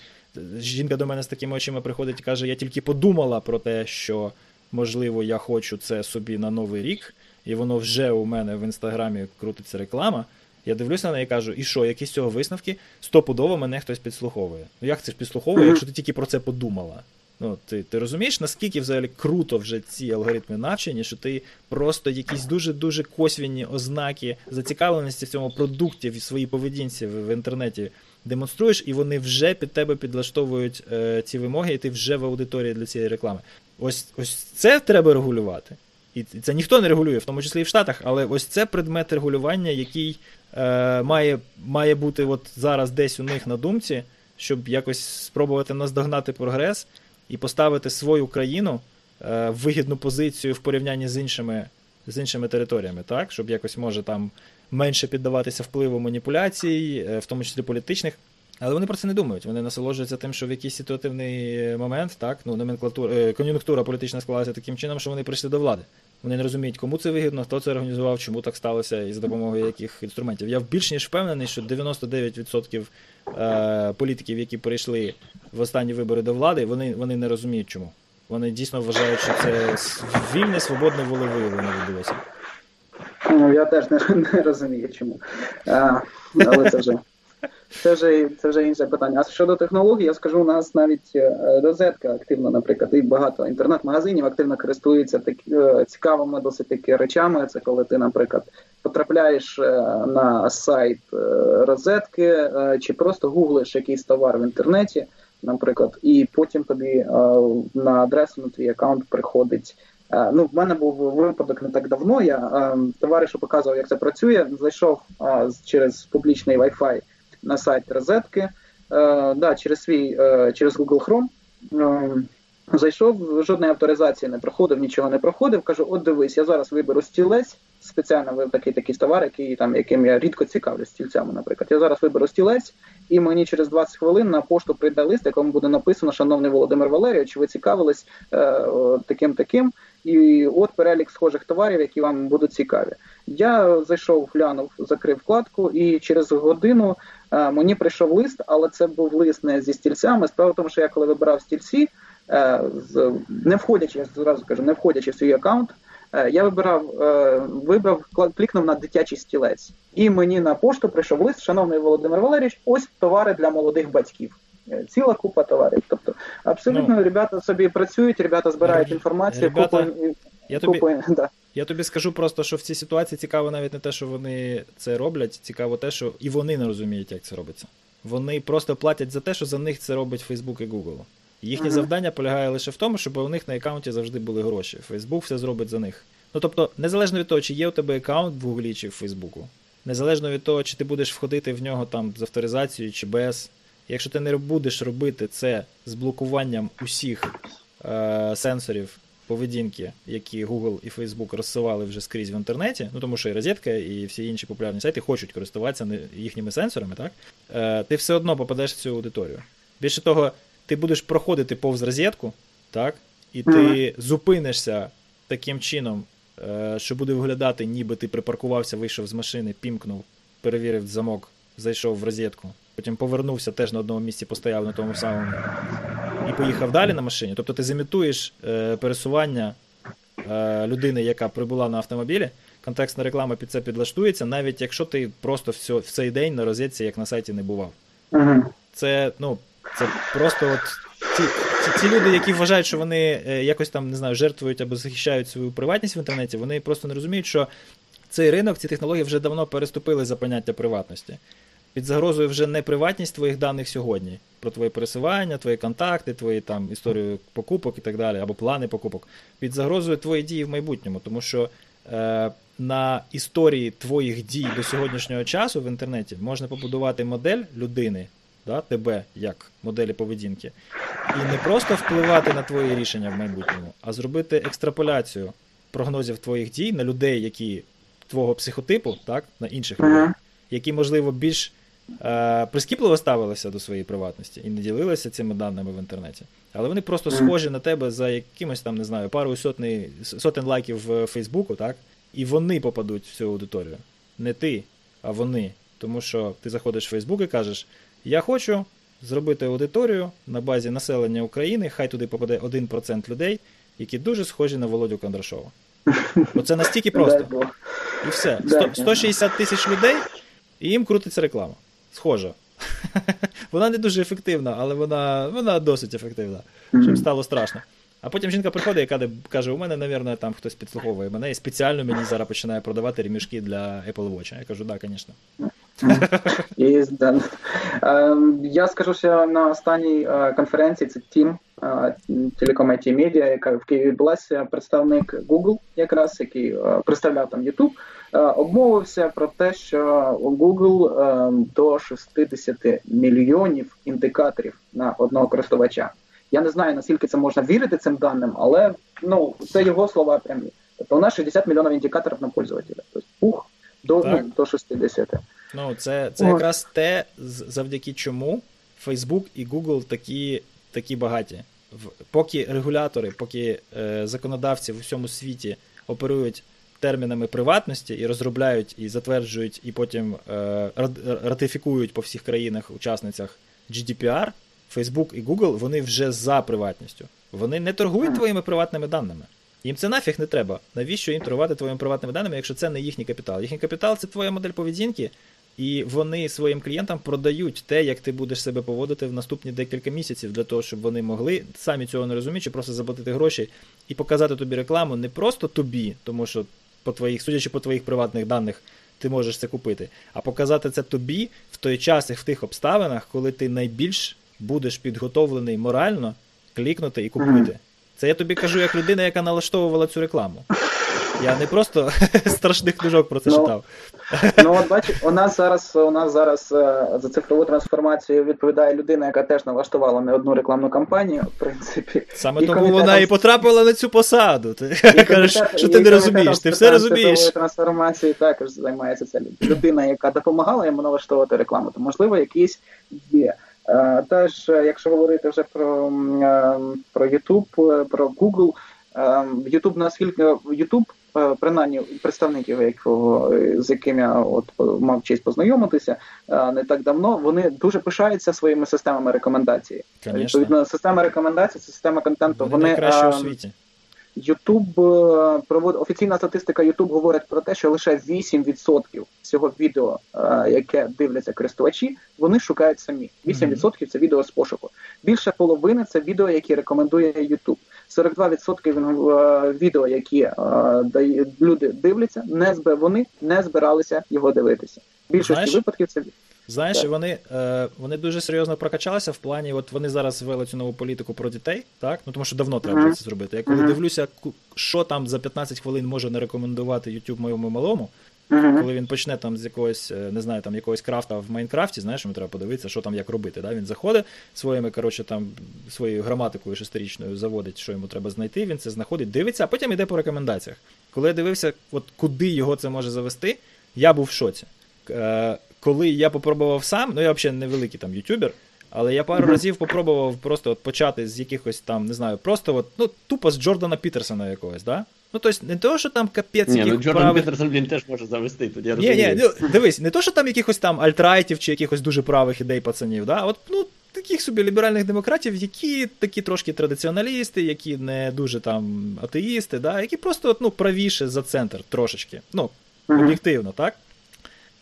Speaker 1: жінка до мене з такими очима приходить і каже: я тільки подумала про те, що можливо я хочу це собі на новий рік, і воно вже у мене в інстаграмі крутиться реклама. Я дивлюся на неї і кажу, і що, які з цього висновки? Стопудово мене хтось підслуховує. Ну як це ж підслуховує, якщо ти тільки про це подумала? Ну, ти, ти розумієш, наскільки взагалі круто вже ці алгоритми навчені, що ти просто якісь дуже-дуже косвінні ознаки зацікавленості в цьому продукті в своїй поведінці в, в інтернеті демонструєш, і вони вже під тебе підлаштовують е, ці вимоги, і ти вже в аудиторії для цієї реклами. Ось, ось це треба регулювати. І це ніхто не регулює, в тому числі і в Штатах, але ось це предмет регулювання, який е, має, має бути от зараз десь у них на думці, щоб якось спробувати наздогнати прогрес і поставити свою країну е, в вигідну позицію в порівнянні з іншими, з іншими територіями, так? Щоб якось може там менше піддаватися впливу маніпуляцій, е, в тому числі політичних. Але вони про це не думають. Вони насолоджуються тим, що в якийсь ситуативний момент, так, ну, номенклатура, е, кон'юнктура політична склалася таким чином, що вони прийшли до влади. Вони не розуміють, кому це вигідно, хто це організував, чому так сталося і за допомогою яких інструментів. Я більш ніж впевнений, що 99% е, політиків, які прийшли в останні вибори до влади, вони, вони не розуміють чому. Вони дійсно вважають, що це вільне, свободне волевиявлення відбулося.
Speaker 2: Ну, я теж не, не розумію, чому. А, але це вже, це, вже, це вже інше питання. А щодо технологій, я скажу, у нас навіть е, розетка активно, наприклад, і багато інтернет-магазинів активно користуються так, е, цікавими досить таки речами. Це коли ти, наприклад, потрапляєш е, на сайт розетки чи просто гуглиш якийсь товар в інтернеті, наприклад, і потім тобі на адресу на твій аккаунт приходить. Е, Ну, в мене був випадок не так давно. Я е, товаришу показував, як це працює. Зайшов е, через публічний Wi-Fi на сайт розетки. Да, через свій через Google Chrome. Зайшов, жодної авторизації не проходив, нічого не проходив. Кажу, от дивись, я зараз виберу стілець. Спеціально вибрав такий такий товар, який там, яким я рідко цікавлюсь стільцями, наприклад. Я зараз виберу стілець, і мені через 20 хвилин на пошту прийде лист, якому буде написано, шановний Володимир Валерійович, ви цікавились е, таким таким. І от перелік схожих товарів, які вам будуть цікаві. Я зайшов, глянув, закрив вкладку, і через годину е, мені прийшов лист, але це був лист не зі стільцями. Справа в тому, що я коли вибирав стільці. Е, не входячи, я зразу кажу, не входячи в свій аккаунт, я вибирав, е, вибрав, клікнув на дитячий стілець. І мені на пошту прийшов лист, шановний Володимир Валерійович, ось товари для молодих батьків. Ціла купа товарів. Тобто, абсолютно ну, ребята собі працюють, ребята збирають інформацію,
Speaker 1: ребята, купу, я тобі, купу, да. Я тобі скажу просто, що в цій ситуації цікаво навіть не те, що вони це роблять, цікаво те, що і вони не розуміють, як це робиться. Вони просто платять за те, що за них це робить Facebook і Google. Їхнє uh-huh. завдання полягає лише в тому, щоб у них на аккаунті завжди були гроші. Фейсбук все зробить за них. Ну тобто, незалежно від того, чи є у тебе аккаунт в Гуглі чи в Фейсбуку, незалежно від того, чи ти будеш входити в нього там з авторизацією чи без. Якщо ти не будеш робити це з блокуванням усіх е- сенсорів поведінки, які Google і Facebook розсилали вже скрізь в інтернеті, ну тому що і розетка, і всі інші популярні сайти хочуть користуватися їхніми сенсорами, так? Е- ти все одно попадеш в цю аудиторію. Більше того, ти будеш проходити повз розетку, так? І ти mm-hmm. зупинишся таким чином, е, що буде виглядати, ніби ти припаркувався, вийшов з машини, пімкнув, перевірив замок, зайшов в розетку, потім повернувся, теж на одному місці постояв на тому самому і поїхав далі на машині. Тобто ти зімітуєш е, пересування е, людини, яка прибула на автомобілі. Контекстна реклама під це підлаштується, навіть якщо ти просто в цей день на розетці, як на сайті, не бував. Це, ну, це просто от ті, ті, ті люди, які вважають, що вони е, якось там не знаю, жертвують або захищають свою приватність в інтернеті, вони просто не розуміють, що цей ринок, ці технології вже давно переступили за поняття приватності. Під загрозою вже не приватність твоїх даних сьогодні, про твоє пересування, твої контакти, твої там історію покупок і так далі, або плани покупок. Під загрозою твої дії в майбутньому, тому що е, на історії твоїх дій до сьогоднішнього часу в інтернеті можна побудувати модель людини, да, тебе як моделі поведінки, і не просто впливати на твої рішення в майбутньому, а зробити екстраполяцію прогнозів твоїх дій на людей, які твого психотипу, так, на інших людей, які, можливо, більш е, прискіпливо ставилися до своєї приватності і не ділилися цими даними в інтернеті. Але вони просто схожі на тебе за якимось там, не знаю, пару сотни, сотень лайків в Фейсбуку, так? І вони попадуть в цю аудиторію. Не ти, а вони. Тому що ти заходиш в Фейсбук і кажеш, я хочу зробити аудиторію на базі населення України, хай туди попаде 1% людей, які дуже схожі на Володю Кондрашова. Оце настільки просто. І все. 100, 160 тисяч людей, і їм крутиться реклама. Схожа. Вона не дуже ефективна, але вона вона досить ефективна, щоб стало страшно. А потім жінка приходить і каже: у мене, мабуть, там хтось підслуховує мене і спеціально мені зараз починає продавати ремішки для Apple Watch. Я кажу, так, да, звісно.
Speaker 2: І. Я скажу, що на останній е, конференції це Team Telecom IT Media, яка в Києві відбулася, представник Google, якраз який е, представляв там YouTube, е, обмовився про те, що у Google до 60 мільйонів індикаторів на одного користувача. Я не знаю, наскільки це можна вірити цим даним, але ну це його слова прямі. Тобто у нас 60 мільйонів індикаторів на пользователя. Тобто пух до ну, до 60.
Speaker 1: Ну, це це якраз те, завдяки чому Facebook і Google такі такі багаті. Поки регулятори, поки е, законодавці в усьому світі оперують термінами приватності і розробляють, і затверджують, і потім е, ратифікують по всіх країнах-учасницях GDPR, Facebook і Google вони вже за приватністю. Вони не торгують твоїми приватними даними. Їм це нафіг не треба. Навіщо їм торгувати твоїми приватними даними, якщо це не їхній капітал? Їхній капітал це твоя модель поведінки, і вони своїм клієнтам продають те, як ти будеш себе поводити в наступні декілька місяців, для того, щоб вони могли, самі цього не розуміючи, просто заплатити гроші і показати тобі рекламу не просто тобі, тому що по твоїх, судячи по твоїх приватних даних, ти можеш це купити, а показати це тобі в той час і в тих обставинах, коли ти найбільш будеш підготовлений морально клікнути і купити. Це я тобі кажу як людина, яка налаштовувала цю рекламу. Я не просто страшних книжок про це
Speaker 2: Ну,
Speaker 1: читав.
Speaker 2: Ну, от бачиш, у нас зараз у нас зараз е, за цифрову трансформацію відповідає людина, яка теж налаштувала не одну рекламну кампанію, в принципі.
Speaker 1: Саме
Speaker 2: І
Speaker 1: тому
Speaker 2: комітетом-
Speaker 1: вона і потрапила на цю посаду. Ти кажеш, що ти не розумієш, ти все розумієш.
Speaker 2: трансформації також займається ця людина, яка допомагала йому налаштовувати рекламу. То можливо, якісь є. Е, Теж, е, якщо говорити вже про, про YouTube, про Google, YouTube наскільки YouTube, принаймні представників, якого е, з яким я от е, мав честь познайомитися е, не так давно, вони дуже пишаються своїми системами рекомендацій. Відповідно, система рекомендацій, це система контенту.
Speaker 1: Вони
Speaker 2: Вони
Speaker 1: найкращі у
Speaker 2: е,
Speaker 1: світі.
Speaker 2: Ютуб е, проводить офіційна статистика. Ютуб говорить про те, що лише 8% всього відео, е, яке дивляться користувачі, вони шукають самі. 8% це відео з пошуку. Більше половини це відео, які рекомендує Ютуб. 42% він, е, відео, які люди дивляться, не зб... вони не збиралися його дивитися. Більшості
Speaker 1: Знаєш,
Speaker 2: випадків це
Speaker 1: Знаєш,
Speaker 2: Так.
Speaker 1: вони, е, вони дуже серйозно прокачалися в плані, от вони зараз ввели цю нову політику про дітей, так? Ну тому що давно треба було це зробити. Я коли
Speaker 2: Мгм.
Speaker 1: дивлюся, що там за 15 хвилин може не рекомендувати YouTube моєму малому,
Speaker 2: Мгм.
Speaker 1: коли він почне там з якогось, е, не знаю, там якогось крафта в Майнкрафті, знаєш, йому треба подивитися, що там як робити. Да? Він заходить своїми, коротше, там своєю граматикою шестирічною заводить, що йому треба знайти. Він це знаходить, дивиться, а потім йде по рекомендаціях. Коли я дивився, от куди його це може завести, я був в шоці. Е, коли я попробував сам, ну я взагалі невеликий там ютубер. Але я пару разів попробував просто от почати з якихось там, не знаю, просто от, ну, тупо з Джордана Пітерсона якогось, да? Ну, тобто, не того, що там капець
Speaker 3: Ні, ну Джордан
Speaker 1: правих
Speaker 3: Петерсон він теж може завести, тут я
Speaker 1: ні,
Speaker 3: розумію.
Speaker 1: ні, ну дивись, не то, що там якихось там альтрайтів чи якихось дуже правих ідей пацанів, да? от ну, таких собі ліберальних демократів, які такі трошки традиціоналісти, які не дуже там атеїсти, да? які просто от, ну, правіше за центр трошечки. Ну, об'єктивно, так?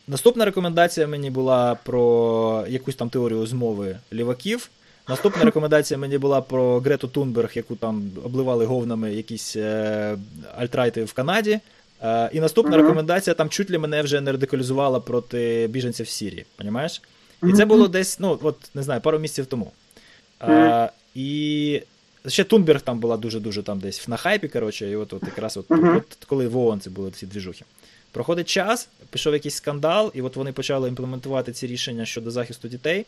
Speaker 1: Наступна рекомендація мені була про якусь там теорію змови ліваків. Наступна рекомендація мені була про Грету Тунберг, яку там обливали говнами якісь е, альтрайти в Канаді. Е, і наступна
Speaker 2: Мгм.
Speaker 1: рекомендація там чуть ли мене вже не радикалізувала проти біженців в Сірії. Понімаєш? І це було десь, ну, от не знаю, пару місяців тому. Е, і ще Тунберг там була дуже-дуже там десь на хайпі, коротше, і от, от якраз от, от коли в ООН це були ці двіжухи. Проходить час, пішов якийсь скандал, і от вони почали імплементувати ці рішення щодо захисту дітей.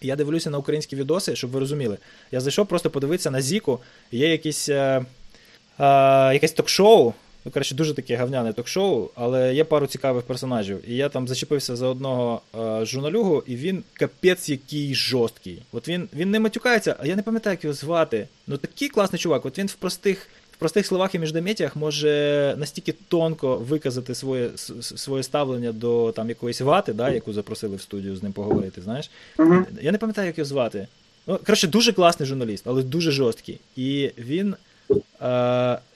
Speaker 1: І я дивлюся на українські відоси, щоб ви розуміли. Я зайшов просто подивитися на Зіку, є якісь, е, е, якесь ток-шоу. Ну, коротше, дуже таке гавняне ток-шоу, але є пару цікавих персонажів. І я там зачепився за одного е, журналюгу, і він капець який жорсткий. От він, він не матюкається, а я не пам'ятаю, як його звати. Ну такий класний чувак. От він в простих. В простих словах і міждометіях може настільки тонко виказати своє, своє ставлення до там якоїсь вати, да, яку запросили в студію з ним поговорити, знаєш. Я не пам'ятаю, як його звати. Ну, коротше, дуже класний журналіст, але дуже жорсткий. І він. Е,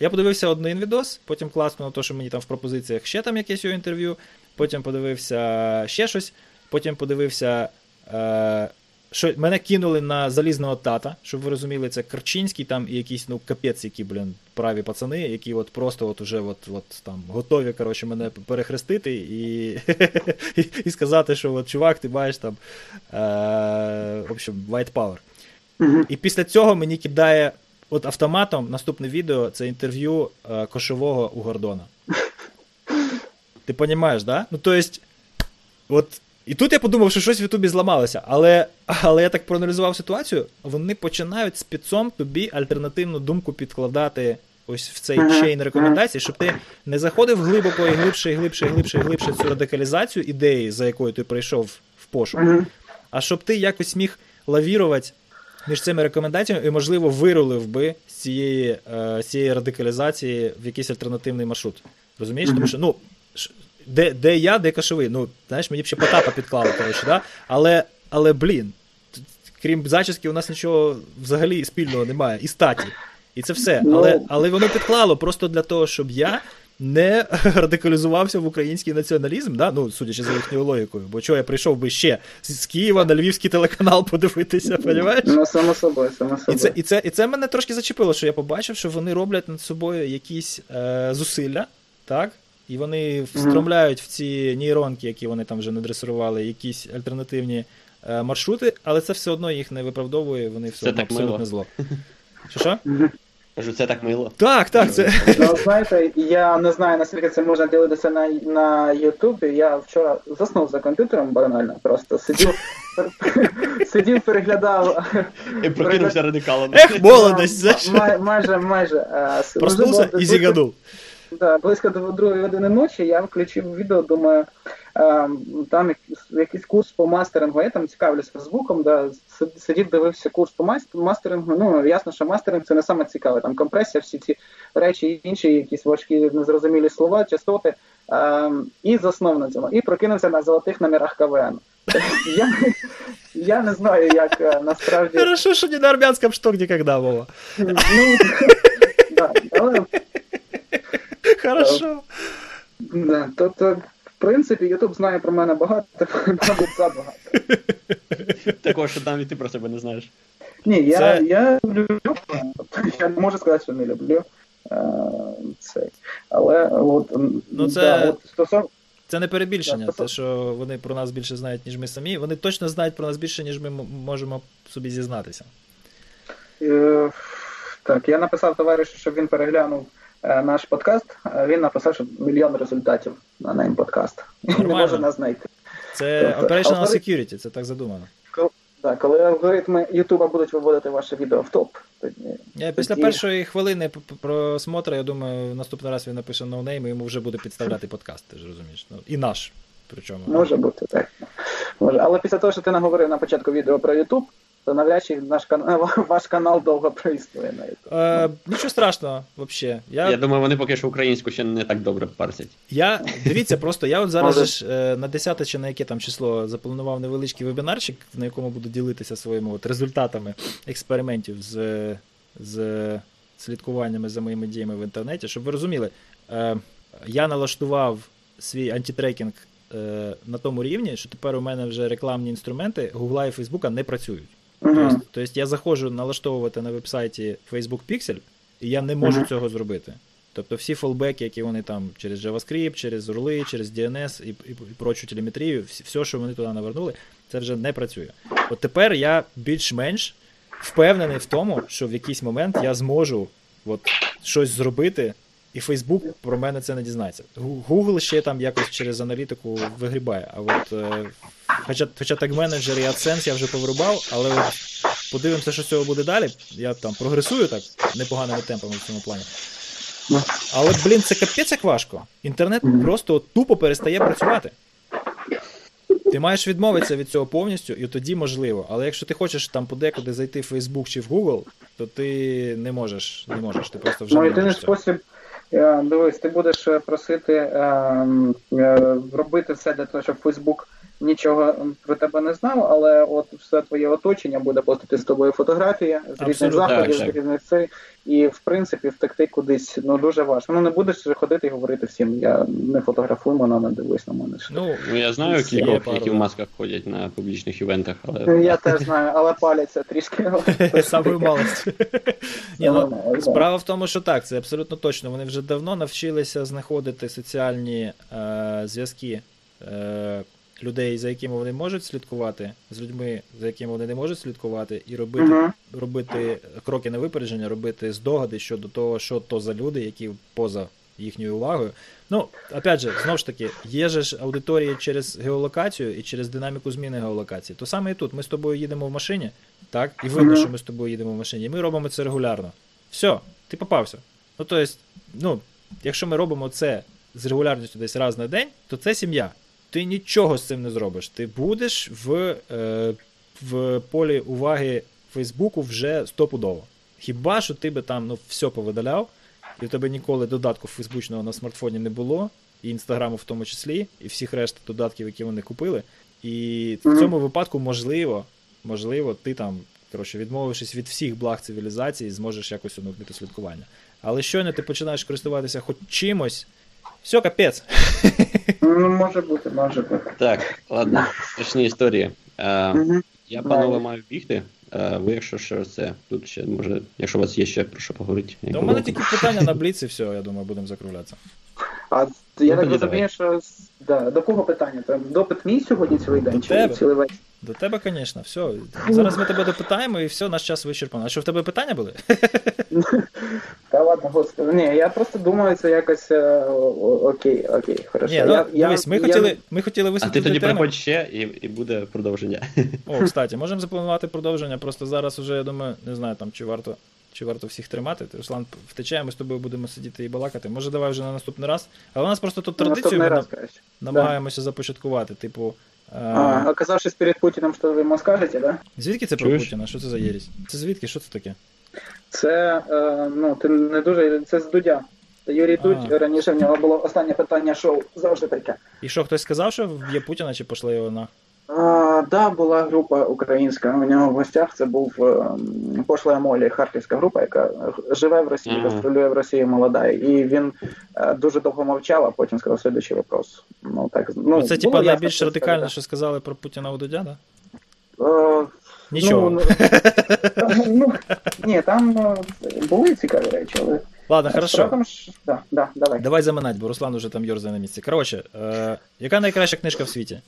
Speaker 1: я подивився один відос, потім класно, то, що мені там в пропозиціях ще там якесь його інтерв'ю, потім подивився ще щось, потім подивився. Е, що мене кинули на залізного тата, щоб ви розуміли, це Карчинський там і якісь, ну, капець, які, блін, праві пацани, які от просто от уже от, от там готові, коротше, мене перехрестити і, і, і сказати, що от, чувак, ти маєш там е, в общем, white power. І після цього мені кидає от автоматом наступне відео це інтерв'ю е, кошового у Гордона. Ти розумієш, да? Ну, то есть, от. І тут я подумав, що щось в Ютубі зламалося, але, але я так проаналізував ситуацію, вони починають спецом тобі альтернативну думку підкладати ось в цей чейн рекомендацій, щоб ти не заходив глибоко і глибше, і глибше, і глибше, і глибше цю радикалізацію ідеї, за якою ти прийшов в пошук. А щоб ти якось міг лавірувати між цими рекомендаціями і, можливо, вирулив би з цієї, е, з цієї радикалізації в якийсь альтернативний маршрут. Розумієш? Тому що, ну, де, де я, де кашовий. Ну, знаєш, мені б ще Потапа підклали, коротше, да? але, але, блін, крім зачіски, у нас нічого взагалі спільного немає. І статі. І це все.
Speaker 2: Ну.
Speaker 1: Але, але воно підклало просто для того, щоб я не радикалізувався в український націоналізм, да? ну, судячи за їхньою логікою. Бо чого я прийшов би ще з Києва на львівський телеканал подивитися, розумієш?
Speaker 2: Ну, само собою, само
Speaker 1: І
Speaker 2: собою.
Speaker 1: це, і, це, і це мене трошки зачепило, що я побачив, що вони роблять над собою якісь е, зусилля, так? І вони встромляють в ці нейронки, які вони там вже надресирували, якісь альтернативні е, маршрути, але це все одно їх не виправдовує, вони все
Speaker 3: Це
Speaker 1: одно
Speaker 3: так
Speaker 1: абсолютно
Speaker 3: мило.
Speaker 1: зло. Що що?
Speaker 3: Кажу, це так мило.
Speaker 1: Так, так, це.
Speaker 2: Ну, знаєте, я не знаю, наскільки це можна ділитися на, на Ютубі. Я вчора заснув за комп'ютером банально, просто сидів, сидів, переглядав.
Speaker 3: І прокинувся радикалом.
Speaker 1: Ех, молодость.
Speaker 2: Май- Майже, майже. е,
Speaker 1: Проснувся і зіганув.
Speaker 2: Да, близько до другої години ночі я включив відео, думаю, е, там якийсь, курс по мастерингу. Я там цікавлюсь Фейсбуком, да, сидів, дивився курс по мас- мастерингу. Ну, ясно, що мастеринг це не саме цікаве. Там компресія, всі ці речі, і інші, якісь важкі незрозумілі слова, частоти. Е, і заснув на цьому. І прокинувся на золотих номерах КВН. Я, я не знаю, як е, насправді.
Speaker 1: Хорошо, що не на армянському шток ніколи, Вова.
Speaker 2: Ну, да, але
Speaker 1: Хорошо.
Speaker 2: Да, тобто, в принципі, Ютуб знає про мене багато, мабуть, забагато.
Speaker 3: Такого, що там і ти про себе не знаєш.
Speaker 2: Ні, я,
Speaker 1: Це-
Speaker 2: я люблю, я не можу сказати, що не люблю. е, Цей. Але от,
Speaker 1: Ну, це-
Speaker 2: да, от стосовно
Speaker 1: Це не перебільшення,
Speaker 2: Так,
Speaker 1: те, що вони про нас більше знають, ніж ми самі. Вони точно знають про нас більше, ніж ми можемо собі зізнатися.
Speaker 2: Е, Так, я написав товаришу, щоб він переглянув наш подкаст. Він написав, що мільйон результатів на нейм подкаст. Не може нас знайти.
Speaker 1: Це
Speaker 2: Тобто,
Speaker 1: operational
Speaker 2: алгоритм-
Speaker 1: security, це так задумано.
Speaker 2: Так, коли алгоритми Ютуба будуть виводити ваше відео в топ, тоді
Speaker 1: Я після
Speaker 2: Тоді-
Speaker 1: першої хвилини п- п- просмотру, я думаю, наступний раз він напише noname, і йому вже буде підставляти подкаст, ти ж розумієш. Ну, і наш. Причому.
Speaker 2: Може бути, так. Може. Але після того, що ти наговорив на початку відео про Ютуб, то навряд чи наш канал, ваш канал довго проіснує на Ютуб.
Speaker 1: Е, нічого страшного, взагалі. Я,
Speaker 3: Я думаю, вони поки що українську ще не так добре парсять.
Speaker 1: Я дивіться, просто я от зараз ж, е, на 10 чи на яке там число запланував невеличкий вебінарчик, на якому буду ділитися своїми от результатами експериментів з, з слідкуваннями за моїми діями в інтернеті. Щоб ви розуміли, е, я налаштував свій антитрекінг е, на тому рівні, що тепер у мене вже рекламні інструменти Гугла і Фейсбука не працюють.
Speaker 2: Мгм.
Speaker 1: Тобто, тобто я заходжу налаштовувати на веб-сайті Facebook Pixel, і я не можу
Speaker 2: Мгм.
Speaker 1: цього зробити. Тобто всі фолбеки, які вони там через JavaScript, через рули, через DNS і, і, і прочу телеметрію, все, що вони туди навернули, це вже не працює. От тепер я більш-менш впевнений в тому, що в якийсь момент я зможу от, щось зробити, і Facebook про мене це не дізнається. Google ще там якось через аналітику вигрібає. А от е, хоча, хоча так менеджер і AdSense я вже повирубав, але от подивимося, що з цього буде далі. Я там прогресую так непоганими темпами в цьому плані.
Speaker 2: Ну.
Speaker 1: Але, блін, це капець як важко. Інтернет просто тупо перестає працювати. Ти маєш відмовитися від цього повністю, і тоді можливо. Але якщо ти хочеш там подекуди зайти в Facebook чи в Google, то ти не можеш. Не можеш. Ти просто вже
Speaker 2: Ну, єдиний спосіб, дивись, ти будеш е, просити е, е, робити все для того, щоб Фейсбук нічого про тебе не знав, але от все твоє оточення буде постити з тобою фотографії з різних заходів, з різних цей, і в принципі втекти кудись ну дуже важко. Ну не будеш же ходити і говорити всім, я не фотографуй мене, не дивись на мене.
Speaker 1: Ну,
Speaker 3: Ну, я знаю
Speaker 1: Є
Speaker 3: кількох,
Speaker 1: пару,
Speaker 3: які в масках ходять на публічних івентах, але
Speaker 2: Ну, Я теж знаю, але паляться трішки.
Speaker 1: Ні, ну,
Speaker 2: Ну.
Speaker 1: Справа в тому, що так, це абсолютно точно. Вони вже давно навчилися знаходити соціальні е, зв'язки е, людей, за якими вони можуть слідкувати, з людьми, за якими вони не можуть слідкувати, і робити,
Speaker 2: Мгм.
Speaker 1: робити кроки на випередження, робити здогади щодо того, що то за люди, які поза їхньою увагою. Ну, опять же, знову ж таки, є же ж аудиторії через геолокацію і через динаміку зміни геолокації. То саме і тут. Ми з тобою їдемо в машині, так, і видно,
Speaker 2: Мгм.
Speaker 1: що ми з тобою їдемо в машині. І ми робимо це регулярно. Все, ти попався. Ну, тобто, ну, якщо ми робимо це з регулярністю десь раз на день, то це сім'я. Ти нічого з цим не зробиш. Ти будеш в, е, в полі уваги Фейсбуку вже стопудово. Хіба що ти би там ну, все повидаляв, і в тебе ніколи додатку фейсбучного на смартфоні не було, і інстаграму в тому числі, і всіх решта додатків, які вони купили. І в цьому випадку можливо, можливо, ти там, коротше, відмовившись від всіх благ цивілізації, зможеш якось уникнути слідкування. Але щойно ти починаєш користуватися хоч чимось, все, капець.
Speaker 2: Ну, може бути, може бути.
Speaker 3: так, ладно, страшні історії. Е,
Speaker 2: угу.
Speaker 3: я, панове,
Speaker 2: Давай.
Speaker 3: маю бігти. Е, ви, якщо що, це тут ще може, якщо у вас є ще про що поговорити.
Speaker 1: Та у мене тільки питання на бліц і все, я думаю, будемо закруглятися.
Speaker 2: А я так розумію, що да, до кого питання? Там допит мій сьогодні цілий день
Speaker 1: До
Speaker 2: чи
Speaker 1: тебе.
Speaker 2: цілий вечір?
Speaker 1: До тебе, звісно, все. Зараз ми тебе допитаємо і все, наш час вичерпано. А що в тебе питання були?
Speaker 2: Та ладно, господи. Ні, я просто думаю, це якось е, окей, окей, хорошо.
Speaker 1: Ні, ну
Speaker 2: я,
Speaker 1: дивись, ми
Speaker 2: я-
Speaker 1: хотіли, ми хотіли
Speaker 3: А ти тоді приходь ще і, і буде продовження.
Speaker 1: О, кстати, можемо запланувати продовження. Просто зараз уже, я думаю, не знаю, там чи варто. Чи варто всіх тримати? Ти, Руслан втече, ми з тобою будемо сидіти і балакати. Може, давай вже на наступний раз. Але у нас просто тут традицію ми
Speaker 2: раз,
Speaker 1: намагаємося започаткувати. Типу, е,
Speaker 2: А, оказавшись перед Путіним, що ви йому скажете, да?
Speaker 1: звідки це про Путіна? Що це за єрість? Це звідки? Що це таке?
Speaker 2: Це, е, ну, ти не дуже, це з Дудя. Юрій Дудь,
Speaker 1: А.
Speaker 2: раніше в нього було останнє питання шоу, завжди таке.
Speaker 1: І що, хтось сказав, що вб'є Путіна, чи пошли його на.
Speaker 2: А, да, була група українська. У нього в гостях це був е, пошла Молі, харківська група, яка живе в Росії, гастролює в Росії молода. І він е, дуже довго мовчав, а потім сказав слідуючий вопрос. Ну так ну
Speaker 1: Ну, це, типа, найбільш радикально, що сказали про Путіна у Дудя, да?
Speaker 2: Е,
Speaker 1: Нічого.
Speaker 2: Ну, ну, ні, там були цікаві речі, але
Speaker 1: Ладно, хорошо.
Speaker 2: Що- Да, да, давай.
Speaker 1: Давай заминать, бо Руслан уже там йорзає на місці. Коротше, е, яка найкраща книжка в світі?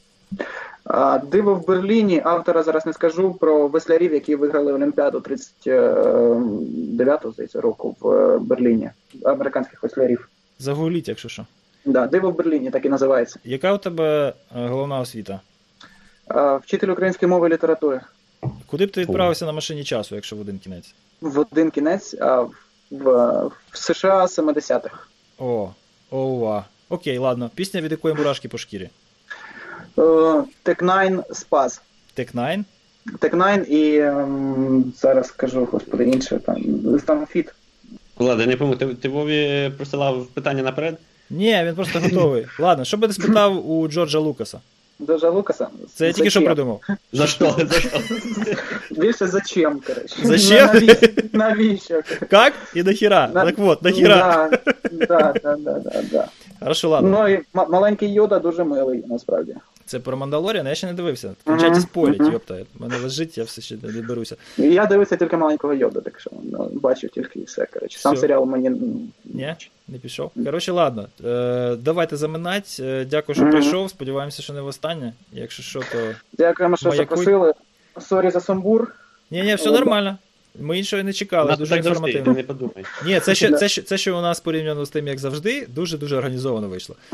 Speaker 2: Диво в Берліні. Автора зараз не скажу про веслярів, які виграли Олімпіаду 39-го, здається, року в е, Берліні. Американських веслярів.
Speaker 1: Загугліть, якщо що.
Speaker 2: Да, Диво в Берліні, так і називається.
Speaker 1: Яка у тебе е, головна освіта?
Speaker 2: Вчитель української мови і літератури.
Speaker 1: Куди б ти відправився на машині часу, якщо в один кінець?
Speaker 2: В один кінець, а в, в США 70-х.
Speaker 1: О, ова. Окей, ладно. Пісня, від якої мурашки по шкірі.
Speaker 2: Тек-9 Спас.
Speaker 1: Тек 9?
Speaker 2: Тек-9 і ем, зараз скажу, господи, інше там. Там фіт.
Speaker 3: Влада, не пам'ятаю, ти, ти Вові присилав питання наперед?
Speaker 1: Ні, він просто готовий. Ладно, що би ти спитав у Джорджа Лукаса?
Speaker 2: Дуже Лукаса.
Speaker 1: Це я тільки що придумав.
Speaker 3: За що? За що?
Speaker 2: Більше зачем, коротше.
Speaker 1: Зачем?
Speaker 2: Навіщо? Навіщо?
Speaker 1: Как? І нахіра.
Speaker 2: На-
Speaker 1: Так от, нахіра.
Speaker 2: Да, да, да, да, да, да.
Speaker 1: Хорошо, ладно.
Speaker 2: Ну і маленький Йода дуже милий, насправді.
Speaker 1: Це про Мандалоріан, я ще не дивився. Включайте
Speaker 2: Мгм,
Speaker 1: спорять,
Speaker 2: мгм.
Speaker 1: йопта. У мене лежить, я все ще не доберуся.
Speaker 2: Я дивився тільки маленького Йода, так що ну, бачив тільки і все. Коротше. Сам
Speaker 1: Всьо.
Speaker 2: серіал мені.
Speaker 1: Ні, не пішов. Коротше, ладно. Е, давайте заминать. Е, дякую, що
Speaker 2: Мгм.
Speaker 1: прийшов. Сподіваємося, що не востаннє. Якщо що, то.
Speaker 2: Дякуємо, що
Speaker 1: Маякуй.
Speaker 2: запросили. Sorry за сумбур.
Speaker 1: Ні, ні, все нормально. Ми іншого не чекали, дуже інформативно.
Speaker 3: не подумай.
Speaker 1: Ні, це ще, це, ще, це ще у нас порівняно з тим, як завжди, дуже-дуже організовано вийшло.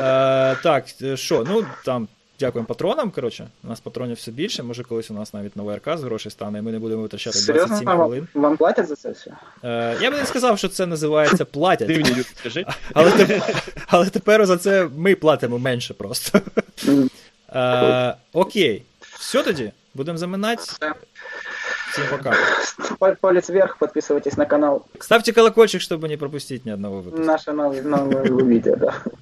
Speaker 1: Е, так, е, що, ну там. Дякуємо патронам. Коротше, у нас патронів все більше. Може, колись у нас навіть нова РК з грошей стане, і ми не будемо витрачати 27
Speaker 2: вам,
Speaker 1: хвилин.
Speaker 2: вам платять за це все?
Speaker 1: Е, я би не сказав, що це називається платять.
Speaker 3: Дивні люди, скажи.
Speaker 1: Але, теп... Але тепер за це ми платимо менше просто. Е, окей. Все тоді. Будемо заминати. Всім пока.
Speaker 2: Пал- Палец вверх, подписывайтесь на канал.
Speaker 1: Ставьте колокольчик, чтобы не пропустить ни одного выпуска.
Speaker 2: Наше новое, новое видео, да.